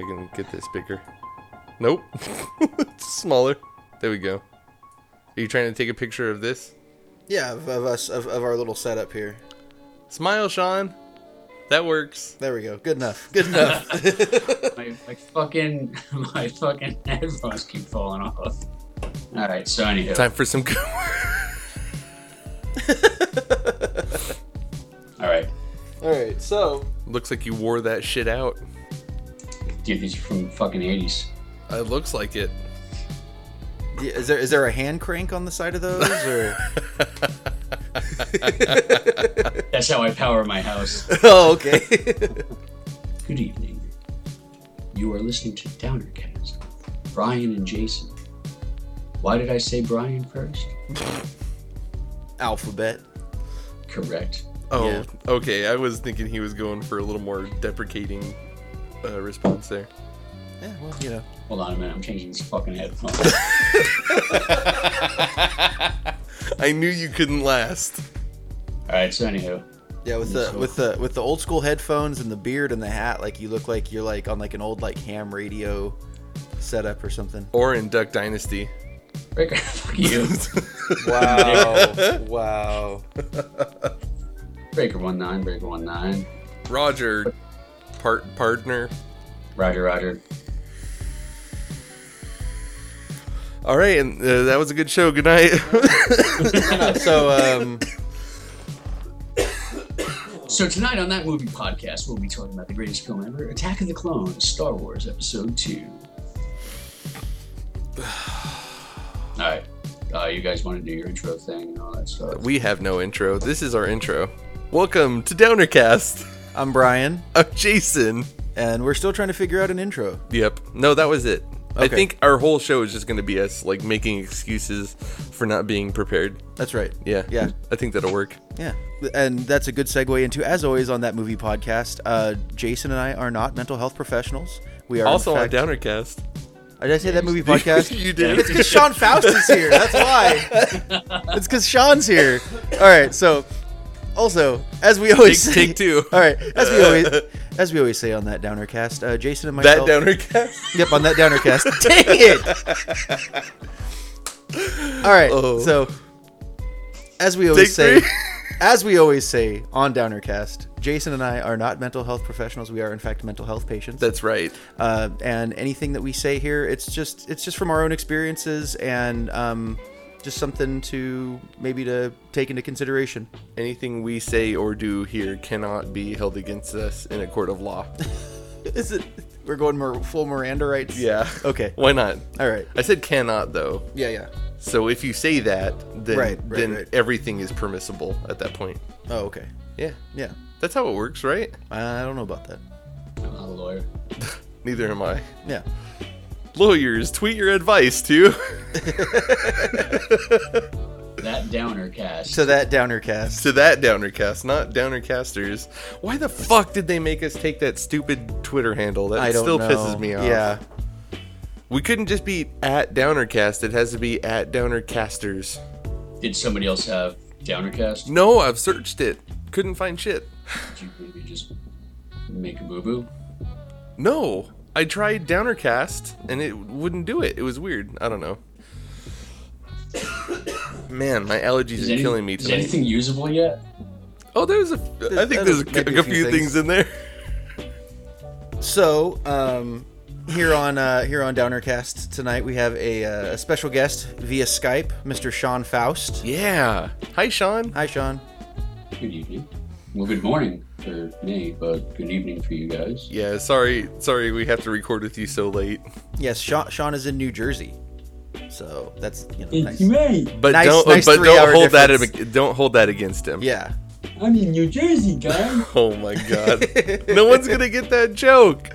if I can get this bigger. Nope. smaller. There we go. Are you trying to take a picture of this? Yeah, of, of us of, of our little setup here. Smile, Sean. That works. There we go. Good enough. Good enough. my, my fucking my fucking headphones keep falling off. All right, so anyhow, Time for some. all right, All right. So Looks like you wore that shit out. Dude, these are from fucking eighties. It looks like it. yeah, is there is there a hand crank on the side of those or? That's how I power my house. oh, okay. Good evening. You are listening to Downercast. Brian and Jason. Why did I say Brian first? Alphabet. Correct. Oh, Yeah. okay. I was thinking he was going for a little more deprecating uh, response there. Yeah. Well, you know. Hold on a minute, I'm changing these fucking headphones. I knew you couldn't last. all right, so anyhow, Yeah, with the with the with the old school headphones and the beard and the hat, like you look like you're like on like an old like ham radio setup or something. Or in Duck Dynasty. Breaker, fuck you. Wow! wow! Breaker one nine, Breaker one nine. Roger, part partner. Roger, Roger. All right, and uh, that was a good show. Good night. so um, So tonight on that movie podcast, we'll be talking about the greatest film ever, Attack of the Clones, Star Wars Episode Two. All right, uh, you guys want to do your intro thing and all that stuff? we have no intro. This is our intro. Welcome to Downercast. I'm Brian, I'm Jason. and we're still trying to figure out an intro. Yep. No, that was it. I think our whole show is just going to be us like making excuses for not being prepared. That's right. Yeah. Yeah. I think that'll work. Yeah, and that's a good segue into, as always, on that movie podcast. Uh, Jason and I are not mental health professionals. We are also on fact- Downercast. Did I say that movie podcast? you did. It's because Sean Faust is here. That's why. it's because Sean's here. All right. So, also, as we always Take, say, take two. All right. As we always, as we always say on that Downercast, uh, Jason and myself. That myself. Downercast. Yep, on that Downercast. Dang it! All right. Oh. So, as we always Take say, as we always say on Downercast, Jason and I are not mental health professionals. We are, in fact, mental health patients. That's right. uh, and anything that we say here, it's just it's just from our own experiences and um, just something to maybe to take into consideration. Anything we say or do here cannot be held against us in a court of law. Is it? We're going more full Miranda rights. Yeah. Okay. Why not? All right. I said cannot though. Yeah. Yeah. So if you say that, then Right, right, then right. everything is permissible at that point. Oh, okay. Yeah. Yeah. That's how it works, right? I don't know about that. I'm not a lawyer. Neither am I. Yeah. Lawyers, tweet your advice to That downer cast. To that downer cast. to that downer cast, not downer casters. Why the fuck did they make us take that stupid Twitter handle? That I don't still know. pisses me off. Yeah. We couldn't just be at Downercast. It has to be at Downercasters. Did somebody else have downer cast? No, I've searched it. Couldn't find shit. Did you maybe just make a boo boo? No, I tried Downercast and it wouldn't do it. It was weird. I don't know. Man, my allergies Is, are any- killing me is anything usable yet? Oh, there's a. I think there's a, maybe a few things in there. So, um, here on uh, here on Downercast tonight, we have a, uh, a special guest via Skype, Mr. Sean Faust. Yeah. Hi, Sean. Hi, Sean. Good evening. Well, good morning for me, but good evening for you guys. Yeah. Sorry. Sorry, we have to record with you so late. Yes, Sean, Sean is in New Jersey, so that's you know nice. me. But Nice- don't. nice but three-hour don't hold that. difference. ag- Don't hold that against him. Yeah. I'm in New Jersey, guys. Oh my god. no one's gonna get that joke.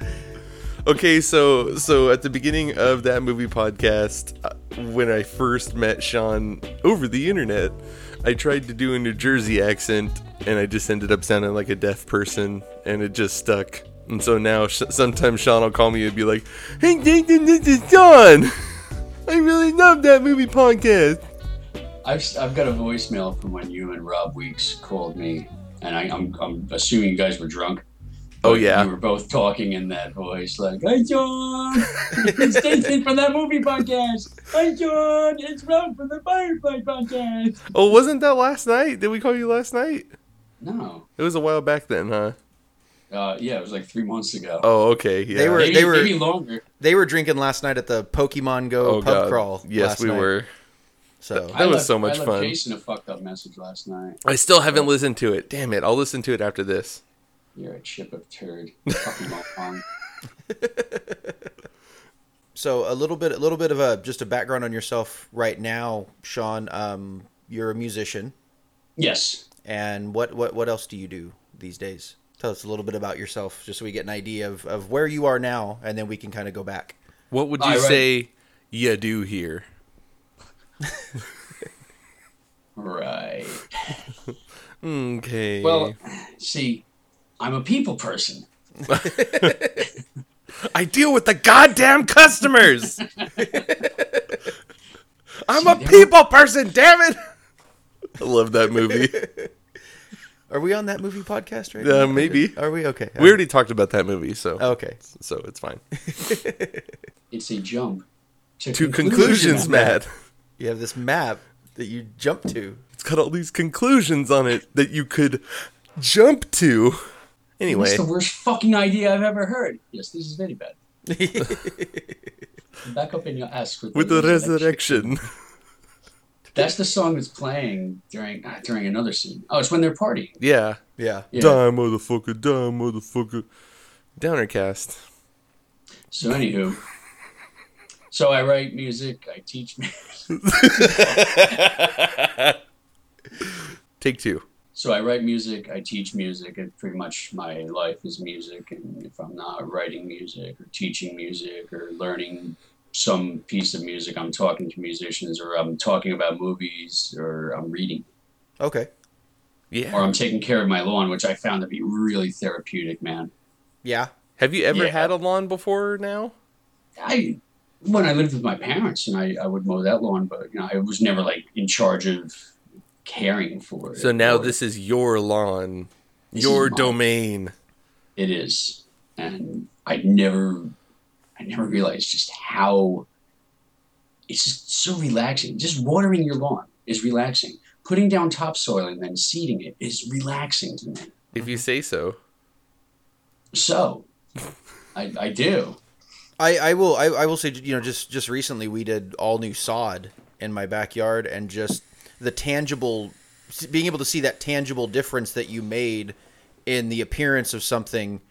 Okay, so so at the beginning of that movie podcast, uh, when I first met Sean over the internet, I tried to do a New Jersey accent, and I just ended up sounding like a deaf person, and it just stuck. And so now, sh- sometimes Sean will call me and be like, "Hey, Nathan, this is Sean. I really love that movie podcast." I've, I've got a voicemail from when you and Rob Weeks called me, and I, I'm, I'm assuming you guys were drunk. Oh, yeah. we were both talking in that voice, like, "Hi, John, it's Jason from that movie podcast. Hi, John, it's Rob from the Firefly podcast." Oh, wasn't that last night? Did we call you last night? No, It was a while back then, huh? uh, yeah, it was like three months ago. Oh, okay. Yeah. They were- maybe, they were- maybe longer. They were drinking last night at the Pokemon Go Oh, pub God. crawl. Yes, last we night. were. So That I was left- so much I left fun. Jason a fucked up message last night. I still haven't listened to it. Damn it. I'll listen to it after this. You're a chip of turd. Fucking. So a little bit, a little bit of a just a background on yourself right now, Sean. Um, you're a musician, Yes. and what what what else do you do these days? Tell us a little bit about yourself, just so we get an idea of, of where you are now, and then we can kind of go back. What would you read- say you do here? Right. Okay. Well, see, I'm a people person. I deal with the goddamn customers. I'm a people person, damn it. I love that movie. Are we on that movie podcast right Uh, now? maybe. Are we okay? We already talked about that movie, so okay. so it's fine. It's a jump to, Two conclusions, Matt. You have this map that you jump to. It's got all these conclusions on it that you could jump to. Anyway, That's the worst fucking idea I've ever heard. Yes, this is very bad. Back up in your ass with, with the resurrection. That's the song that's playing during uh, during another scene. Oh, it's when they're partying. Yeah. yeah. Yeah. Die, motherfucker. Die, motherfucker. Downercast. So anywho, so I write music. I teach. music. Take two. So I write music. I teach music. And pretty much my life is music. And if I'm not writing music or teaching music or learning some piece of music, I'm talking to musicians or I'm talking about movies or I'm reading. Okay. Yeah. Or I'm taking care of my lawn, which I found to be really therapeutic, man. Yeah. Have you ever Yeah. had a lawn before now? I when I lived with my parents and I, I would mow that lawn, but you know, I was never like in charge of caring for it. So now this is your lawn, This your domain. it is. And I never I never realized just how it's just so relaxing. Just watering your lawn is relaxing. Putting down topsoil and then seeding it is relaxing to me. If you say so. So I, I do. I, I will I, I will say you know just just recently we did all new sod in my backyard and just the tangible being able to see that tangible difference that you made in the appearance of something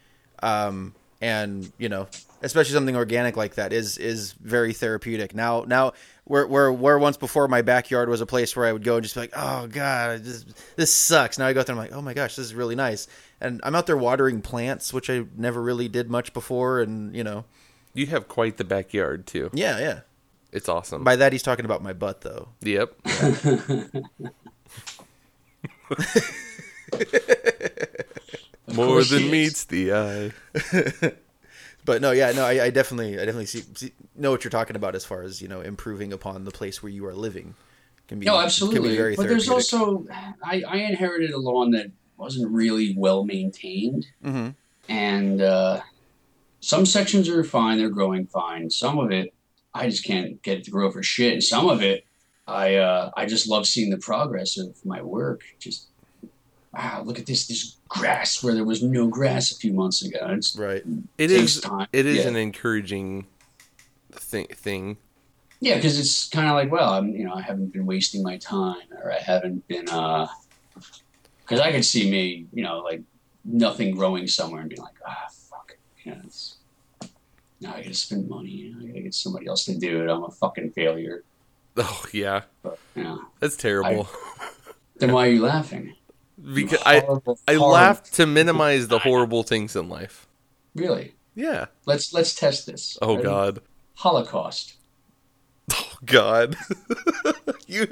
um and you know especially something organic like that is is very therapeutic. Now now where where where once before my backyard was a place where I would go and just be like oh god this this sucks. Now I go out there and I'm like oh my gosh this is really nice. And I'm out there watering plants which I never really did much before and you know. You have quite the backyard too. yeah yeah It's awesome. By that, he's talking about my butt, though. Yep. More than meets the eye. But no, yeah, no, I, I definitely, I definitely see, see know what you're talking about as far as you know improving upon the place where you are living. Can be No, Can be absolutely. very But there's also, I, I inherited a lawn that wasn't really well maintained. hmm And uh, some sections are fine, they're growing fine. Some of it, I just can't get it to grow for shit. And some of it, I uh, I just love seeing the progress of my work. Just, wow, look at this this grass where there was no grass a few months ago. It's, right. it takes time it is Yeah. an encouraging thing. Thing. Yeah, because it's kind of like, well, I'm, you know, I haven't been wasting my time, or I haven't been, uh, because I could see me, you know, like nothing growing somewhere and being like, ah, fuck, you know, it's, now I gotta spend money, I gotta get somebody else to do it. I'm a fucking failure. Oh yeah, But know, that's terrible. then why are you laughing? Because I horrible, I horrible- laugh to minimize the horrible things in life. Really? Yeah. Let's let's test this. Oh Ready? God. Holocaust. Oh God. you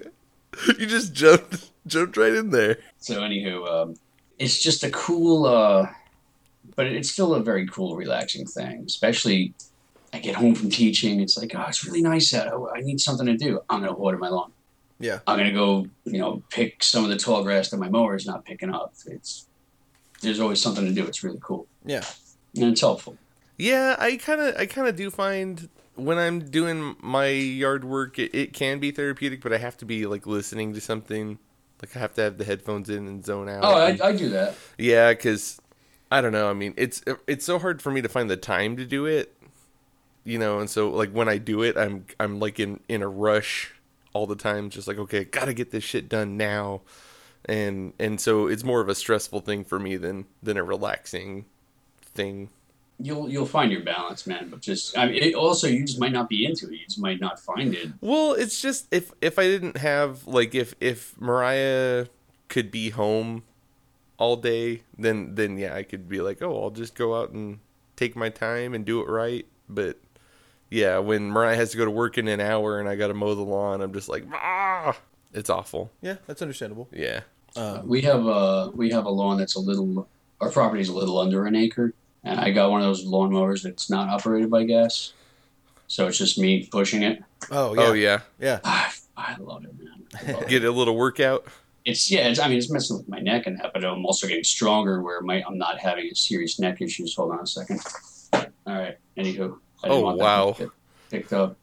you just jumped jumped right in there. So anywho, um, it's just a cool, uh, but it's still a very cool, relaxing thing. Especially, I get home from teaching. It's like, oh, it's really nice out. I I need something to do. I'm gonna water my lawn. Yeah. I'm gonna go, you know, pick some of the tall grass that my mower is not picking up. It's there's always something to do. It's really cool. Yeah. and it's helpful. Yeah, I kind of I kind of do find when I'm doing my yard work, it, it can be therapeutic, but I have to be like listening to something. Like I have to have the headphones in and zone out. Oh, I, I do that. Yeah, because I don't know. I mean, it's it's so hard for me to find the time to do it, you know. And so, like when I do it, I'm I'm like in in a rush all the time. Just like, okay, gotta get this shit done now, and and so it's more of a stressful thing for me than than a relaxing thing. You'll you'll find your balance, man. But just I mean, it, also you just might not be into it. You just might not find it. Well, it's just if if I didn't have like if if Mariah could be home all day, then then yeah, I could be like, oh, I'll just go out and take my time and do it right. But yeah, when Mariah has to go to work in an hour and I got to mow the lawn, I'm just like, ah, it's awful. Yeah, that's understandable. Yeah. Um, we have a we have a lawn that's a little. Our property's a little under an acre, and I got one of those lawnmowers that's not operated by gas, so it's just me pushing it. oh yeah, Oh yeah. yeah. I, I love it, man. I love it. Get a little workout. It's yeah. It's, I mean, it's messing with my neck and that, but I'm also getting stronger where my I'm not having a serious neck issues. Hold on a second. All right. Anywho. Oh, want wow. to Picked up.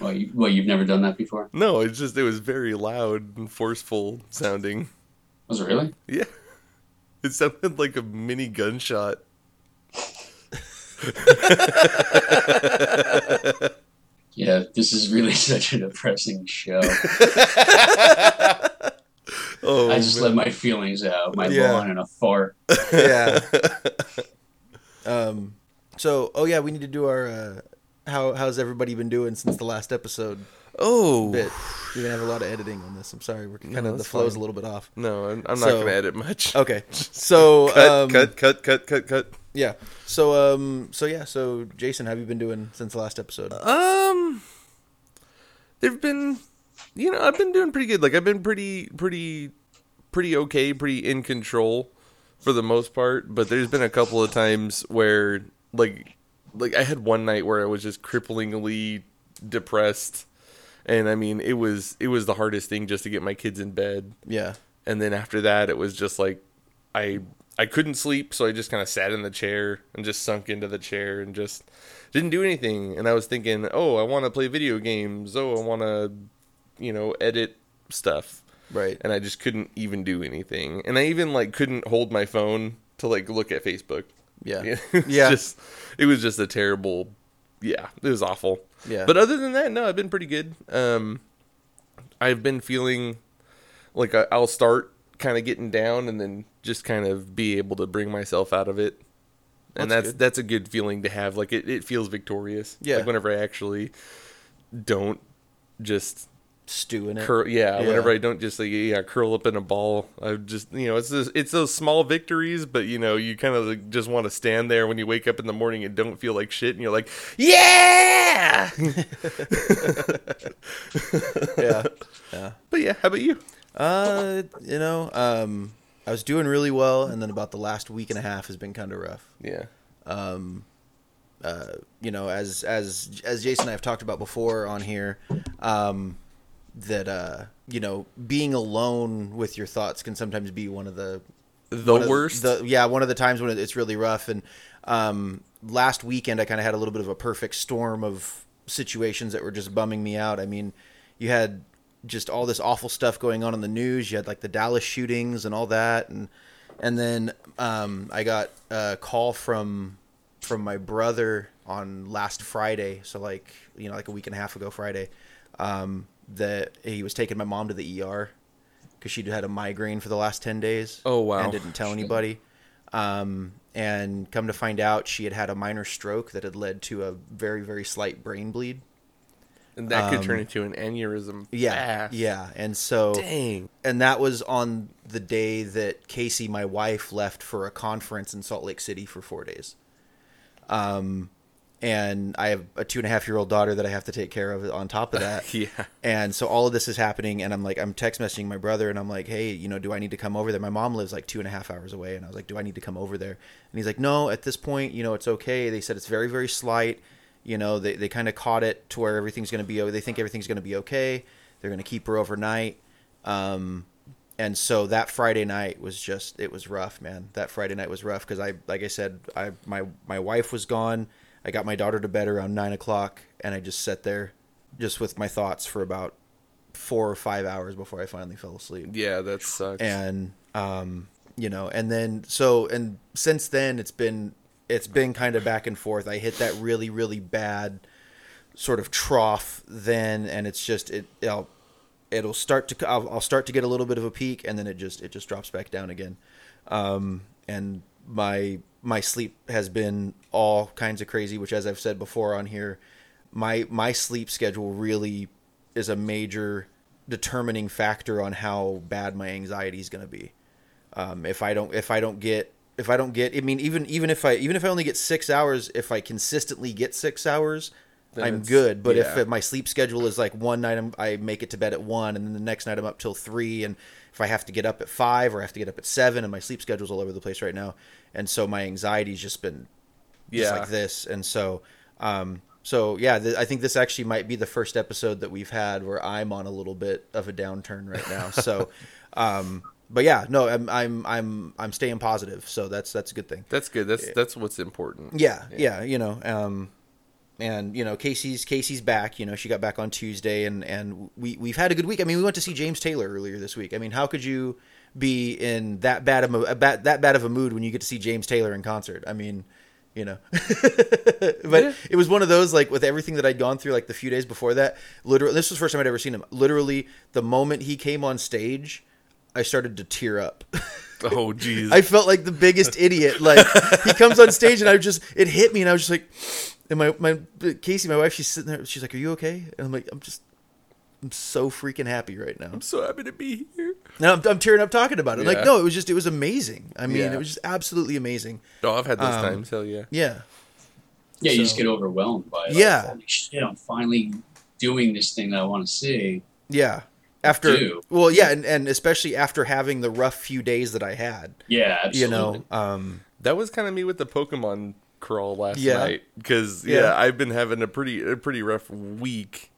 Well, you, well, you've never done that before? No, it's just it was very loud and forceful sounding. Was it really? Yeah. It sounded like a mini gunshot. Yeah. This is really such a depressing show. Oh, I just man. let my feelings out. My Yeah. lawn and a fart. yeah. um. So, oh yeah, we need to do our. Uh, how how's everybody been doing since the last episode? oh. Bit. You're gonna have a lot of editing on this. I'm sorry, we're kind No, of the that's flow's fine. a little bit off. No, I'm, I'm not going to edit much. Okay. So cut, um, cut, cut, cut, cut, cut. Yeah. So um. So yeah. So Jason, how have you been doing since the last episode? Um, there've been, you know, I've been doing pretty good. Like I've been pretty, pretty, pretty okay, pretty in control for the most part. But there's been a couple of times where, like, like I had one night where I was just cripplingly depressed, and I mean, it was it was the hardest thing just to get my kids in bed. Yeah. and then after that it was just like i i couldn't sleep so i just kind of sat in the chair and just sunk into the chair and just didn't do anything and i was thinking oh i want to play video games oh i want to you know edit stuff Right. and i just couldn't even do anything and i even like couldn't hold my phone to like look at facebook Yeah. it was Yeah. just it was just a terrible yeah it was awful Yeah. but other than that no i've been pretty good um i've been feeling like I- i'll start kind of getting down and then just kind of be able to bring myself out of it and That's that's that's a good feeling to have like it, it feels victorious Yeah. like whenever i actually don't just Stew in it. curl yeah, Yeah. whenever i don't just like yeah curl up in a ball i just you know it's this, it's those small victories but you know you kind of like just want to stand there when you wake up in the morning and don't feel like shit and you're like yeah yeah. Yeah. but yeah how about you Uh, you know, um, I was doing really well, and then about the last week and a half has been kind of rough. yeah Um, uh, you know, as as as Jason and I have talked about before on here, um, that uh, you know, being alone with your thoughts can sometimes be one of the the of worst The, yeah, one of the times when it's really rough. And um, last weekend, I kind of had a little bit of a perfect storm of situations that were just bumming me out. I mean, you had just all this awful stuff going on in the news. You had like the Dallas shootings and all that, and and then um, I got a call from from my brother on last Friday. So like you know, like a week and a half ago Friday, um, that he was taking my mom to the ER because she'd had a migraine for the last 10 days. Oh, wow. And didn't tell anybody. Um, and come to find out, she had had a minor stroke that had led to a very, very slight brain bleed. and that could um, turn into an aneurysm Yeah. fast. Yeah. And so, dang and that was on the day that Casey, my wife, left for a conference in Salt Lake City for four days. Um, and I have a two and a half year old daughter that I have to take care of on top of that. yeah And so all of this is happening, and I'm like, I'm text messaging my brother, and I'm like, hey, you know, do I need to come over there? My mom lives like two and a half hours away, and I was like, do I need to come over there? And he's like, no, at this point, you know, it's okay. They said it's very, very slight. You know, they, they kind of caught it to where everything's going to be, they think everything's going to be okay. They're going to keep her overnight. Um, and so that Friday night was just it was rough, man. That Friday night was rough because I like I said I my my wife was gone. I got my daughter to bed around nine o'clock, and I just sat there, just with my thoughts for about four or five hours before I finally fell asleep. Yeah, that sucks. And um, you know, and then so and since then it's been it's been kind of back and forth. I hit that really really bad sort of trough then, and it's just it. I'll, it'll start to I'll, I'll start to get a little bit of a peak, and then it just it just drops back down again. Um, and my my sleep has been all kinds of crazy, which as I've said before on here, my my sleep schedule really is a major determining factor on how bad my anxiety is going to be. Um, if I don't if I don't get if I don't get I mean even even if I even if I only get 6 hours if I consistently get 6 hours Then I'm good but yeah. if my sleep schedule is like one night I'm, I make it to bed at 1 and then the next night I'm up till 3 and if I have to get up at 5 or I have to get up at 7 and my sleep schedule's all over the place right now and so my anxiety's just been just Yeah. like this and so um so yeah th- i think this actually might be the first episode that we've had where i'm on a little bit of a downturn right now so um but yeah no i'm i'm i'm i'm staying positive so that's that's a good thing that's good. That's that's what's important. yeah, yeah, you know, um, and you know, Casey's Casey's back. You know, she got back on Tuesday, and and we we've had a good week. I mean, we went to see James Taylor earlier this week. I mean, how could you be in that bad of a bad, that bad of a mood when you get to see James Taylor in concert? I mean, you know, but it was one of those like with everything that I'd gone through like the few days before that. Literally, this was the first time I'd ever seen him. Literally, the moment he came on stage, I started to tear up. Oh jeez. I felt like the biggest idiot. Like he comes on stage and I just it hit me and I was just like, and my my Casey, my wife, she's sitting there. She's like, "Are you okay?" And I'm like, "I'm just." I'm so freaking happy right now. I'm so happy to be here. Now I'm, I'm tearing up talking about it. Like, no, it was just, it was amazing. I mean, Yeah. it was just absolutely amazing. No, I've had those Um, times. Hell yeah. Yeah. Yeah, you just get overwhelmed by like, Yeah. holy shit, I'm finally doing this thing that I want to see. Yeah. After, do. well, yeah. And, and especially after having the rough few days that I had, Yeah, absolutely. you know, um, That was kind of me with the Pokemon crawl last Yeah. night because yeah. Yeah. I've been having a pretty a pretty rough week,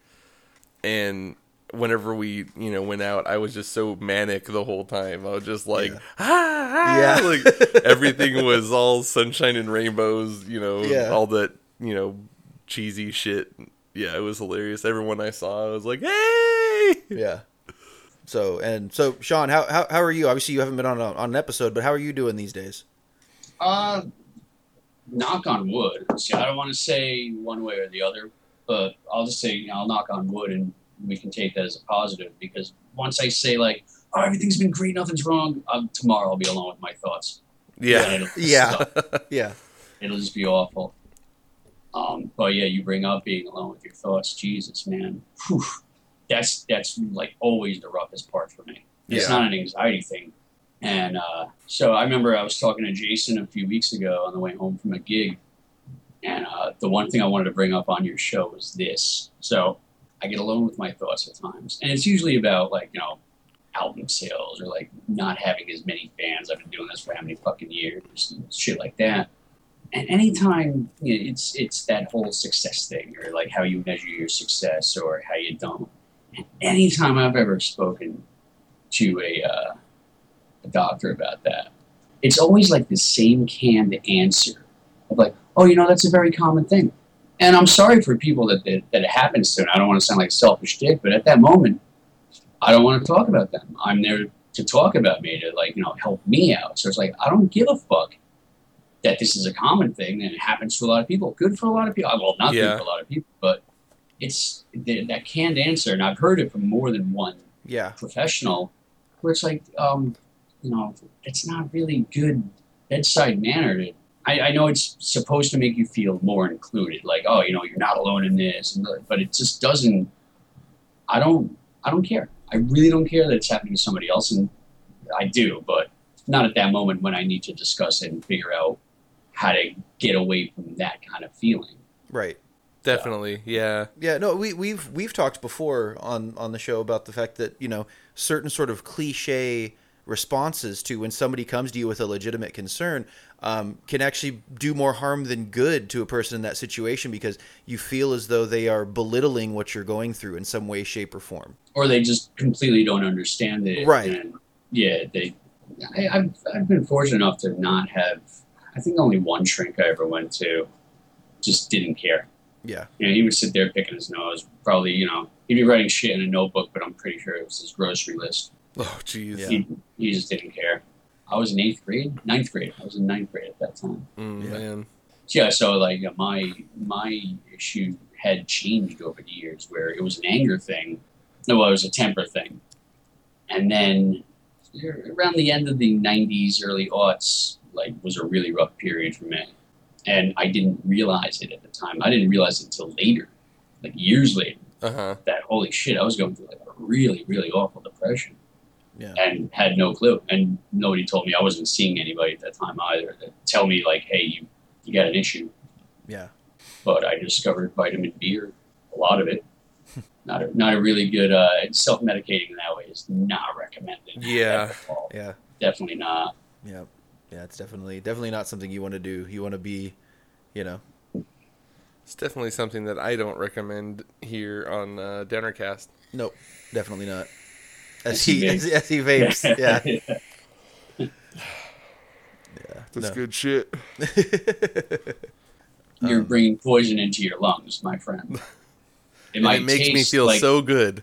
and whenever we you know went out, I was just so manic the whole time. I was just like Yeah. ah, ah Yeah. like everything was all sunshine and rainbows. You know, Yeah. all that you know cheesy shit. Yeah, it was hilarious. Everyone I saw, I was like, hey. yeah. So, and so Sean, how, how, how are you? Obviously you haven't been on, a, on an episode, but how are you doing these days? Uh, knock on wood. See, I don't want to say one way or the other, but I'll just say, you know, I'll knock on wood and we can take that as a positive because once I say, like, oh, everything's been great, nothing's wrong, um, tomorrow I'll be alone with my thoughts. And Yeah, it'll Yeah. Yeah. It'll just be awful. Um, but yeah, you bring up being alone with your thoughts. Jesus, man. Whew. That's that's like always the roughest part for me. It's Yeah. not an anxiety thing. And uh, so I remember I was talking to Jason a few weeks ago on the way home from a gig, and uh, the one thing I wanted to bring up on your show was this. So I get alone with my thoughts at times, and it's usually about like you know album sales or like not having as many fans. I've been doing this for how many fucking years, shit like that. And anytime you know, it's it's that whole success thing, or like how you measure your success, or how you don't. And anytime I've ever spoken to a uh, a doctor about that, it's always like the same canned answer of like, "Oh, you know, that's a very common thing." And I'm sorry for people that that, that it happens to. And I don't want to sound like a selfish dick, but at that moment, I don't want to talk about them. I'm there to talk about me to like you know help me out. So it's like I don't give a fuck that this is a common thing and it happens to a lot of people. Good for a lot of people. Well, not Yeah. good for a lot of people, but it's th- that canned answer, and I've heard it from more than one Yeah. professional, where it's like, um, you know, it's not really good bedside manner. To, I, I know it's supposed to make you feel more included, like, oh, you know, you're not alone in this, but it just doesn't. I don't. I don't care. I really don't care that it's happening to somebody else, and I do, but not at that moment when I need to discuss it and figure out how to get away from that kind of feeling. Right. definitely. Yeah, Yeah, no, we we've we've talked before on on the show about the fact that you know certain sort of cliche responses to when somebody comes to you with a legitimate concern um, can actually do more harm than good to a person in that situation because you feel as though they are belittling what you're going through in some way, shape, or form. or they just completely don't understand it. Right. And yeah, they. I, I've I've been fortunate enough to not have. I think only one shrink I ever went to, just didn't care. Yeah. You know, he would sit there picking his nose. Probably, you know, he'd be writing shit in a notebook, but I'm pretty sure it was his grocery list. Oh, jeez. Yeah. He, he just didn't care. I was in eighth grade, ninth grade. I was in ninth grade at that time. Mm, Yeah. Man. Yeah, so like uh, my my issue had changed over the years, where it was an anger thing. No, well, it was a temper thing, and then around the end of the '90s, early aughts, like was a really rough period for me, and I didn't realize it at the time. I didn't realize it until later, like years later. Uh huh. That holy shit, I was going through like a really really awful depression Yeah. and had no clue. And nobody told me I wasn't seeing anybody at that time either to tell me like, hey, you, you got an issue. Yeah. But I discovered vitamin B, or a lot of it. not a, not a really good uh, self medicating that way is not recommended. Yeah. Yeah. definitely not. Yeah. Yeah. It's definitely definitely not something you want to do. You want to be, you know. It's definitely something that I don't recommend here on uh, Downercast. Nope. Definitely not. As As he he as, as he vapes. Yeah. Yeah. That's No. good shit. You're Um, bringing poison into your lungs, my friend. It might it makes me feel like, so good.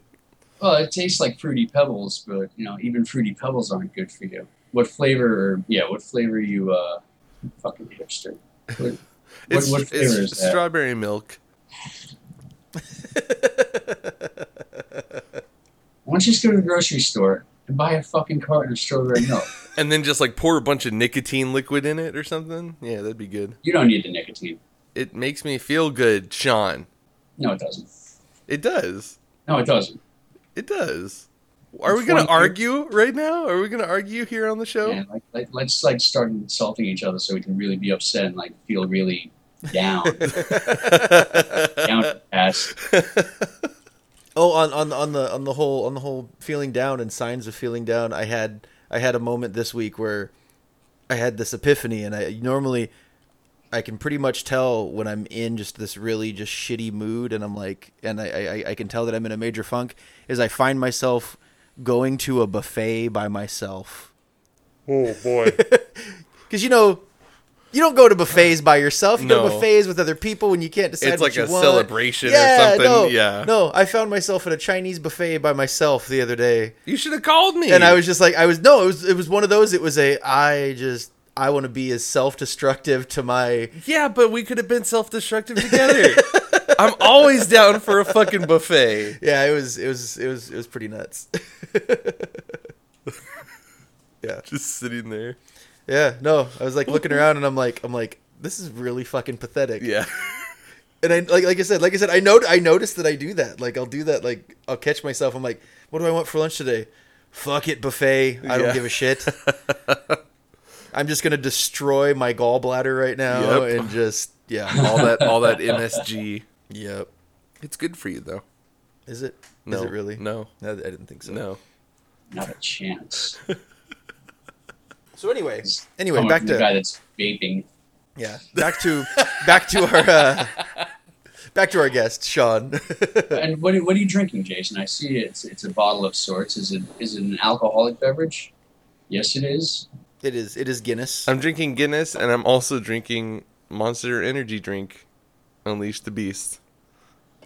Well, it tastes like fruity pebbles, but you know, even fruity pebbles aren't good for you. What flavor? Or, yeah, what flavor you? Uh, fucking hipster. What, what, It's, what flavor it's is that? strawberry milk. Why don't you just go to the grocery store and buy a fucking carton of strawberry milk? And then just like pour a bunch of nicotine liquid in it or something. Yeah, that'd be good. You don't need the nicotine. It makes me feel good, Sean. No, it doesn't. It does. No, it doesn't. It does. Are we gonna argue right now? Are we gonna argue here on the show? Man, like, like, let's like start insulting each other so we can really be upset and like feel really down, down ass. Oh, on, on on the on the whole on the whole feeling down and signs of feeling down, I had I had a moment this week where I had this epiphany, and I normally I can pretty much tell when I'm in just this really just shitty mood, and I'm like, and I I, I can tell that I'm in a major funk. Is I find myself going to a buffet by myself oh boy. because you know. You don't go to buffets by yourself. You go to No. buffets with other people when you can't decide It's like a want. celebration or yeah, something. No, Yeah. no. I found myself at a Chinese buffet by myself the other day, You should have called me. and I was just like, I was no, it was it was one of those. It was a I just I want to be as self destructive to my Yeah, but we could have been self-destructive together. I'm always down for a fucking buffet. yeah. It was it was it was it was pretty nuts. yeah, Just sitting there. Yeah. No, I was like looking around, and I'm like I'm like this is really fucking pathetic. Yeah. And I like like I said, like I said, I know I noticed that I do that. Like I'll do that. Like I'll catch myself. I'm like, what do I want for lunch today? Fuck it, buffet. I don't give a shit. I'm just gonna destroy my gallbladder right now Yep. and just yeah. all that all that MSG. Yep. It's good for you though. Is it? No. Is it really? No. No, I didn't think so. No. Not a chance. So anyway, anyway, Coming back from the to guy that's vaping. yeah, back to back to our uh, back to our guest, Sean. And what are, what are you drinking, Jason? I see it's it's a bottle of sorts. Is it is it an alcoholic beverage? Yes, it is. it is it is Guinness. I'm drinking Guinness and I'm also drinking Monster Energy drink. Unleash the Beast.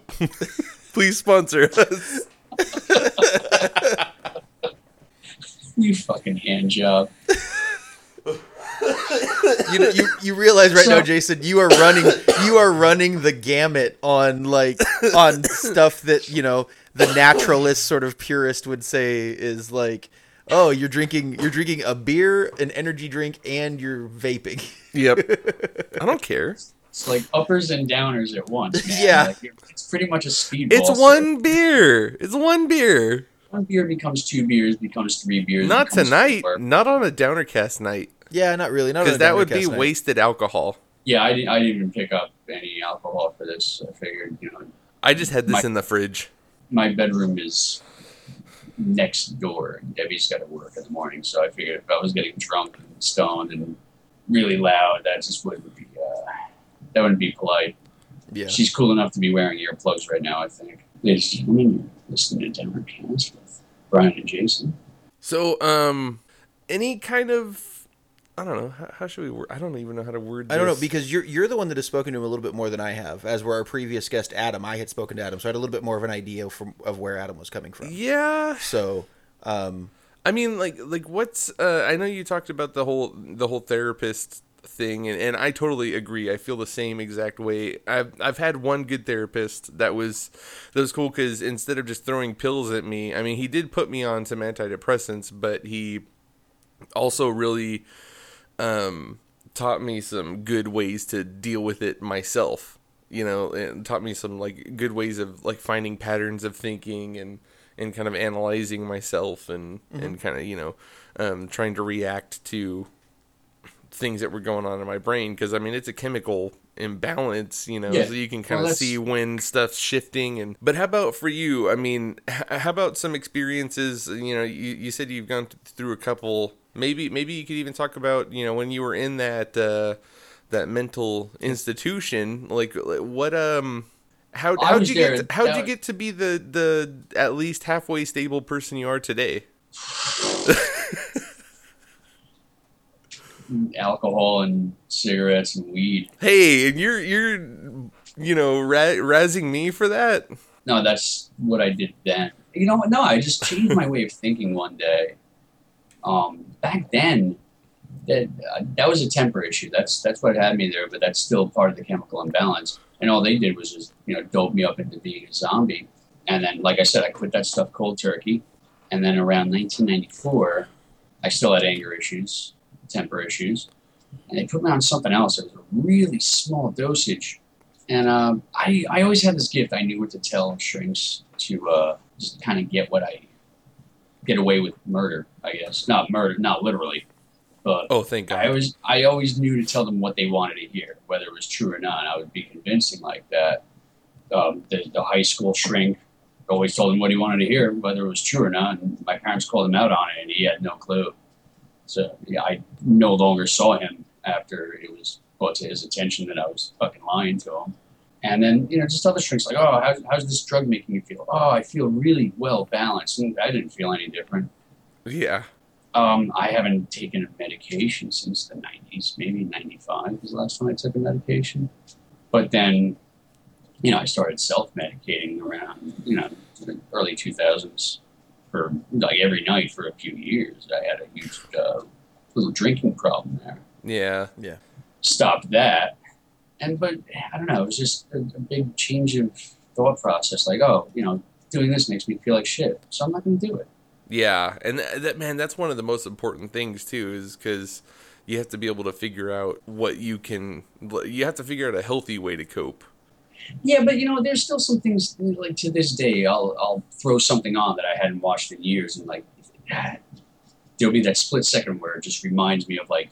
Please sponsor us. You fucking hand job. You, know, you you realize right now, Jason, you are running you are running the gamut on like on stuff that you know the naturalist sort of purist would say is like, oh, you're drinking you're drinking a beer, an energy drink, and you're vaping. Yep. I don't care. It's like uppers and downers at once. Man. Yeah. Like, it's pretty much a speedball. It's one beer. It's one beer. One beer becomes two beers, becomes three beers. Not tonight. Not on a Downercast night. Yeah, not really. Not Because a that would be night. wasted alcohol. Yeah, I didn't. I didn't even pick up any alcohol for this. I figured, you know, I just had this My- in the fridge. my bedroom is next door. and Debbie's got to work in the morning, so I figured if I was getting drunk and stoned and really loud, that just wouldn't be. Uh, that wouldn't be polite. Yeah. She's cool enough to be wearing earplugs right now. I think. Ladies and gentlemen, listening to Downercast with Brian and Jason. So, um, any kind of, I don't know, how, how should we word? I don't even know how to word. I don't know because you're you're the one that has spoken to him a little bit more than I have. As were our previous guest Adam, I had spoken to Adam, so I had a little bit more of an idea from of where Adam was coming from. Yeah, So, um, I mean, like, like what's? Uh, I know you talked about the whole the whole therapist thing, and, and I totally agree. I feel the same exact way. I've I've had one good therapist that was that was cool because instead of just throwing pills at me, I mean, he did put me on some antidepressants, but he also really um, taught me some good ways to deal with it myself. You know, and taught me some like good ways of like finding patterns of thinking and and kind of analyzing myself and and kind of you know um, trying to react to things that were going on in my brain because I mean it's a chemical imbalance, you know, Yeah. so you can kind Well, of see when stuff's shifting and but how about for you? I mean, h- how about some experiences, you know, you, you said you've gone th- through a couple maybe maybe you could even talk about, you know, when you were in that uh that mental institution, like what um how how'd you there- get to, how'd you get to be the the at least halfway stable person you are today? Alcohol and cigarettes and weed. Hey, and you're you're you know ra- razzing me for that? No, that's what I did then. You know what? No, I just changed my way of thinking one day. Um, back then, that uh, that was a temper issue. That's that's what had me there. But that's still part of the chemical imbalance. And all they did was just you know dope me up into being a zombie. And then, like I said, I quit that stuff cold turkey. And then around 1994, I still had anger issues, temper issues, and they put me on something else. It was a really small dosage. And um, I, I always had this gift. I knew what to tell shrinks to uh, just kind of get what I get away with murder. I guess not murder, not literally, but Oh, thank God. I always I always knew to tell them what they wanted to hear, whether it was true or not. I would be convincing like that. Um, the, the high school shrink always told him what he wanted to hear, whether it was true or not. And my parents called him out on it, and he had no clue. So yeah, I no longer saw him after it was brought to his attention that I was fucking lying to him. And then you know, just other shrinks like, oh, how's, how's this drug making you feel? Oh, I feel really well balanced, and I didn't feel any different. yeah. Um, I haven't taken a medication since the 90s, maybe 95 was the last time I took a medication. But then, you know, I started self medicating around, you know, early 2000s for like every night for a few years. I had a huge uh, little drinking problem there. Yeah. Yeah. Stopped that. And, but I don't know, it was just a, a big change of thought process. Like, oh, you know, doing this makes me feel like shit. So I'm not going to do it. Yeah, and th- that man, that's one of the most important things too, is because you have to be able to figure out what you can. You have to figure out a healthy way to cope. Yeah, but you know, there's still some things like to this day. I'll I'll throw something on that I hadn't watched in years, and like there'll be that split second where it just reminds me of like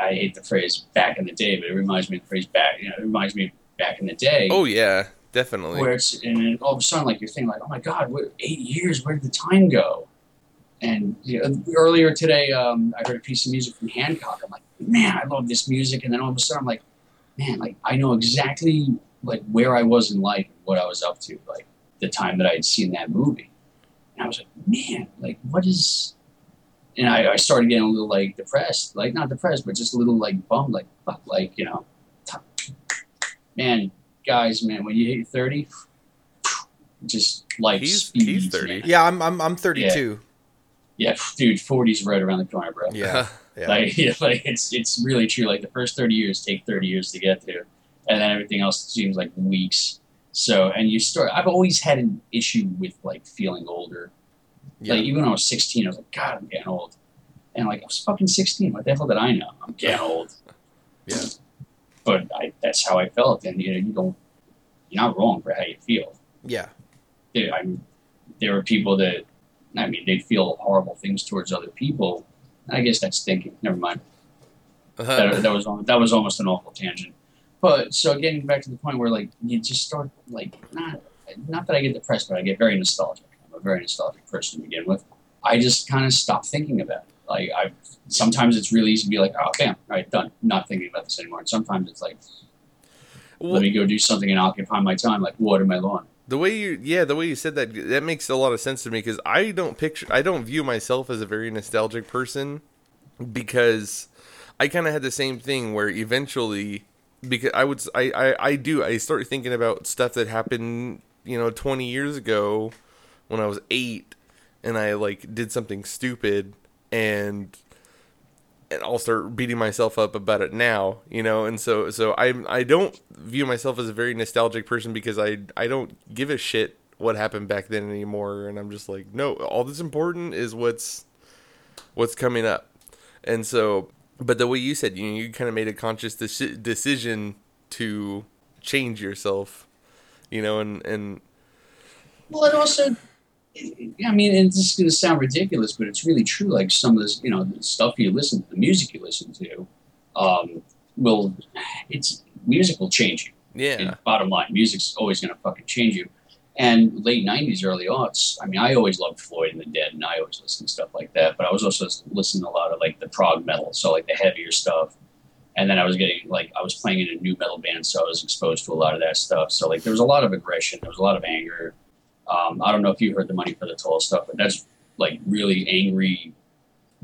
I hate the phrase back in the day, but it reminds me of the phrase back. You know, it reminds me of back in the day. Oh yeah, definitely. where it's and then all of a sudden like you're thinking like, oh my god, what, eight years? Where did the time go? And you know, earlier today, um, I heard a piece of music from Hancock. I'm like, man, I love this music. And then all of a sudden, I'm like, man, like I know exactly like where I was in life, and what I was up to, like the time that I had seen that movie. And I was like, man, like what is? And I, I started getting a little like depressed, like not depressed, but just a little like bummed, like fuck, like you know, man, guys, man, when you hit thirty, just life He's- speeds. he's 30. man. yeah, I'm I'm I'm 32. Yeah, dude, 40's right around the corner, bro. Yeah, yeah. Like, yeah, like it's it's really true. Like the first thirty years take thirty years to get to, and then everything else seems like weeks. So, and you start. I've always had an issue with like feeling older. Yeah. Like even when I was sixteen, I was like, God, I'm getting old. And like I was fucking sixteen. What the hell did I know? I'm getting old. Yeah. But I, that's how I felt, and you know, you don't. You're not wrong for how you feel. yeah, There, I mean, there are people that, I mean, they feel horrible things towards other people. I guess that's thinking. Never mind. Uh-huh. that, that was that was almost an awful tangent. But so getting back to the point where like you just start like not not that I get depressed, but I get very nostalgic. Very nostalgic person to begin with. I just kind of stop thinking about it. Like I sometimes it's really easy to be like, oh bam, all right, done. Not thinking about this anymore. And sometimes it's like, Well, let me go do something and occupy my time, like water my lawn. The way you, yeah, the way you said that, that makes a lot of sense to me because I don't picture, I don't view myself as a very nostalgic person because I kind of had the same thing where eventually, because I would, I, I, I do, I started thinking about stuff that happened, you know, 20 years ago when I was eight and I like did something stupid and and I'll start beating myself up about it now, you know. And so so I I don't view myself as a very nostalgic person because I I don't give a shit what happened back then anymore and I'm just like, no, all that's important is what's what's coming up. And so but the way you said, you you kind of made a conscious de- decision to change yourself, you know, and and well, it also I mean, and this is going to sound ridiculous, but it's really true. Like some of this, you know, the stuff you listen to, the music you listen to, um, will, it's music will change you. yeah. And bottom line, music's always going to fucking change you. And late '90s, early aughts. I mean, I always loved Floyd and the Dead, and I always listened to stuff like that. But I was also listening to a lot of like the prog metal, so like the heavier stuff. And then I was getting like I was playing in a nu metal band, so I was exposed to a lot of that stuff. So like there was a lot of aggression, there was a lot of anger. Um, I don't know if you heard the Money for the Toll stuff, but that's like really angry,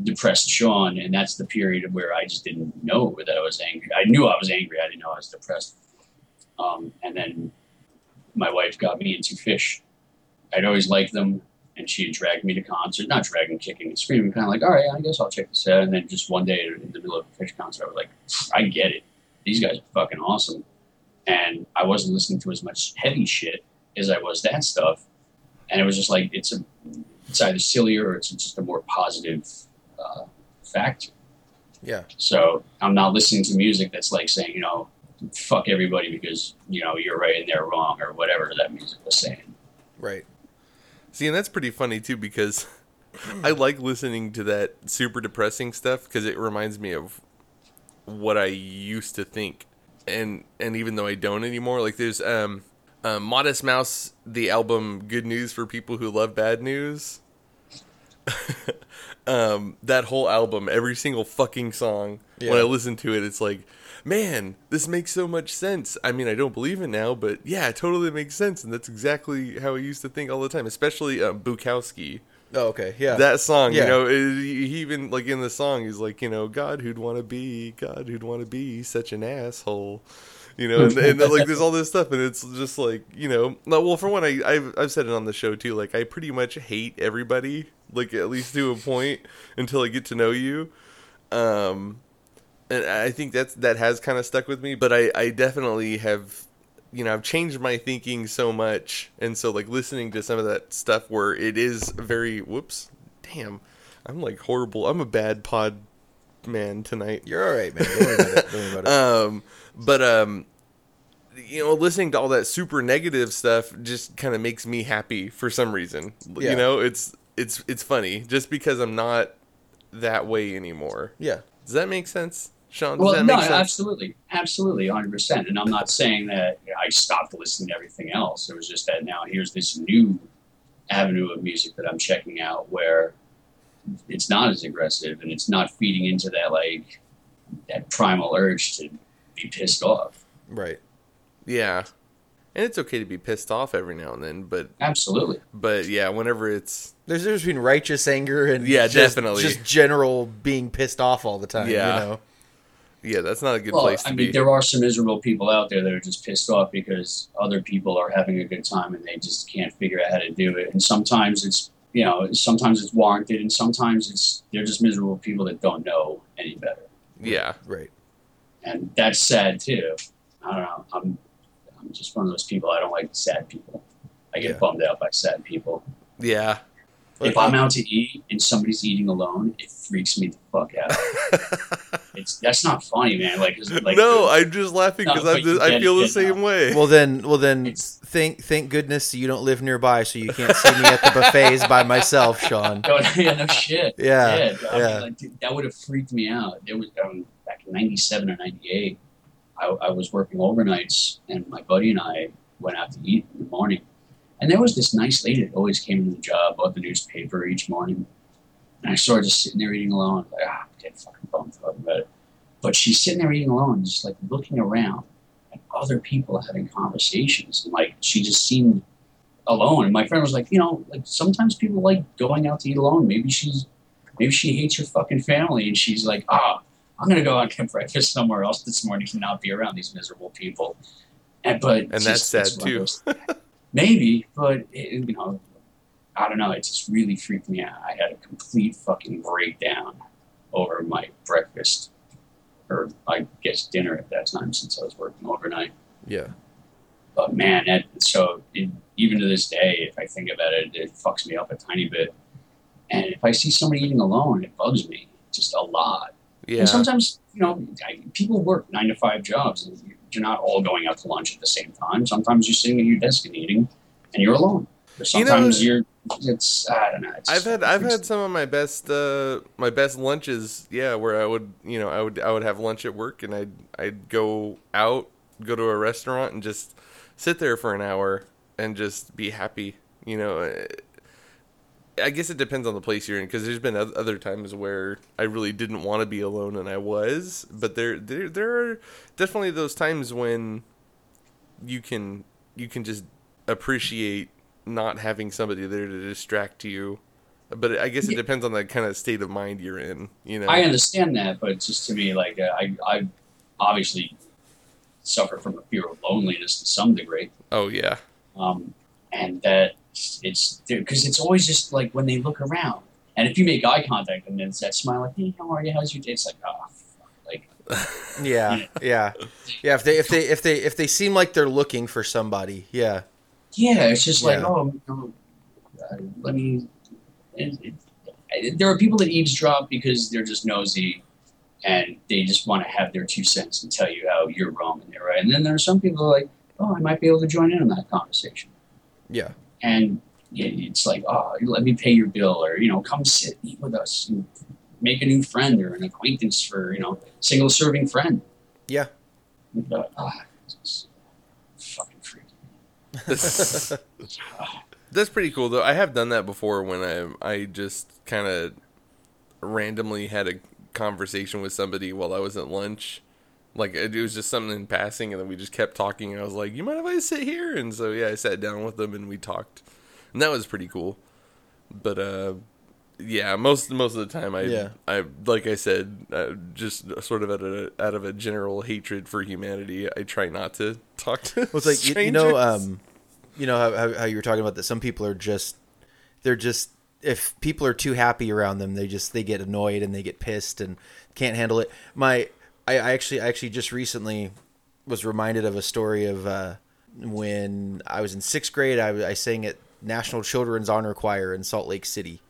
depressed Sean, and that's the period where I just didn't know that I was angry. I knew I was angry. I didn't know I was depressed. Um, and then my wife got me into Phish. I'd always liked them, and she dragged me to concerts. Not dragging, kicking, and screaming. Kind of like, all right, I guess I'll check this out. And then just one day in the middle of a Phish concert, I was like, I get it. These guys are fucking awesome. And I wasn't listening to as much heavy shit as I was that stuff. And it was just like it's a, it's either sillier or it's just a more positive uh, fact. Yeah. So I'm not listening to music that's like saying, you know, fuck everybody because you know you're right and they're wrong or whatever that music was saying. Right. See, and that's pretty funny too because I like listening to that super depressing stuff because it reminds me of what I used to think, and and even though I don't anymore, like there's um, um Modest Mouse, the album "Good News for People Who Love Bad News." um, that whole album, every single fucking song, when I listen to it, it's like, man, this makes so much sense. I mean, I don't believe it now, but yeah, it totally makes sense, and that's exactly how I used to think all the time. Especially um, Bukowski, Oh, okay. Yeah. that song, you know, it, he even like in the song, he's like, you know, God, who'd want to be, God, who'd want to be such an asshole. You know, and, and like there's all this stuff, and it's just like you know, no, well, for one, I I've, I've said it on the show too. Like I pretty much hate everybody, like at least to a point, until I get to know you. Um, and I think that's that has kind of stuck with me. But I I definitely have, you know, I've changed my thinking so much, and so like listening to some of that stuff where it is very whoops, damn, I'm like horrible. I'm a bad pod man tonight. You're all right, man. Don't worry about it. Don't worry about it. Um, but um, you know, listening to all that super negative stuff just kind of makes me happy for some reason. Yeah. You know, it's it's it's funny just because I'm not that way anymore. yeah. Does that make sense, Sean? Does Well, that no, sense? absolutely, absolutely, 100. percent And I'm not saying that you know, I stopped listening to everything else. It was just that now here's this new avenue of music that I'm checking out where it's not as aggressive and it's not feeding into that like that primal urge to be pissed off. Right. Yeah, and it's okay to be pissed off every now and then, but Absolutely. but yeah, whenever it's There's a difference between righteous anger and Yeah, just, definitely. just general being pissed off all the time. Yeah. You know. yeah, that's not a good Well, place to I be. mean, there are some miserable people out there that are just pissed off because other people are having a good time and they just can't figure out how to do it. And sometimes it's, you know, sometimes it's warranted, and sometimes it's they're just miserable people that don't know any better, yeah, Right. And that's sad too. I don't know. I'm, I'm just one of those people. I don't like sad people. I get Yeah. bummed out by sad people. yeah. If I'm out to eat and somebody's eating alone, it freaks me the fuck out. it's that's not funny, man. Like, 'cause, like no, I'm just laughing because but I'm just, I feel the same now. way. Well then, well then, It's- thank thank goodness you don't live nearby, so you can't see me at the buffets by myself, Sean. Oh, yeah, no shit. Yeah, I mean, yeah. like, dude, that would have freaked me out. It was um, back in '97 or '98. I, I was working overnights, and my buddy and I went out to eat in the morning. And there was this nice lady that always came to the job, bought the newspaper each morning. And I saw her just sitting there eating alone. Like, ah, I'm dead fucking bummed talking about it. But she's sitting there eating alone, just like looking around at other people having conversations. And like, she just seemed alone. And my friend was like, you know, like sometimes people like going out to eat alone. Maybe she's, maybe she hates her fucking family, and she's like, ah, I'm gonna go out and get breakfast somewhere else this morning and not be around these miserable people. And but And that's sad, it's one of too. maybe, but it, you know, I don't know. It just really freaked me out. I had a complete fucking breakdown over my breakfast, or I guess dinner at that time since I was working overnight. Yeah. But man, that, so it, even to this day, if I think about it, it fucks me up a tiny bit. And if I see somebody eating alone, it bugs me just a lot. Yeah. And sometimes, you know, I, people work nine to five jobs, and you're not all going out to lunch at the same time. Sometimes you're sitting at your desk and eating, and you're alone. Or You know- sometimes you are It's I don't know. It's I've had I've had some of my best uh my best lunches, yeah, where I would you know I would I would have lunch at work and I'd I'd go out, go to a restaurant and just sit there for an hour and just be happy, you know. I guess it depends on the place you're in because there's been other times where I really didn't want to be alone and I was, but there there there are definitely those times when you can you can just appreciate not having somebody there to distract you. But I guess it Yeah. depends on the kind of state of mind you're in, you know. I understand that, but it's just to me, like uh, I, I obviously suffer from a fear of loneliness to some degree, oh yeah. um, and that it's because it's always just like when they look around, and if you make eye contact and then it's that smile, like, "Hey, how are you? How's your day?" It's like, oh, fuck. like Yeah, yeah, yeah. If they if they if they if they seem like they're looking for somebody, yeah, yeah, it's just like, Yeah. oh, you know, uh, let me. It, it, there are people that eavesdrop because they're just nosy and they just want to have their two cents and tell you how you're wrong and they're right. And then there are some people who are like, oh, I might be able to join in on that conversation. Yeah, And it's like, oh, let me pay your bill or, you know, come sit, eat with us and make a new friend or an acquaintance for, you know, single serving friend. yeah. But, ah, it's fucking freaky. That's pretty cool though. I have done that before when I I just kind of randomly had a conversation with somebody while I was at lunch. Like it was just something in passing, and then we just kept talking. And I was like, "You mind if I sit here?" And so yeah, I sat down with them and we talked, and that was pretty cool. But uh, yeah, most most of the time, I Yeah. I like I said, uh, just sort of out of a, out of a general hatred for humanity, I try not to talk to. Well, it's like you, you know, um, you know how, how how you were talking about that. Some people are just they're just if people are too happy around them, they just they get annoyed and they get pissed and can't handle it. My I, I actually I actually just recently was reminded of a story of uh, when I was in sixth grade. I, I sang at National Children's Honor Choir in Salt Lake City,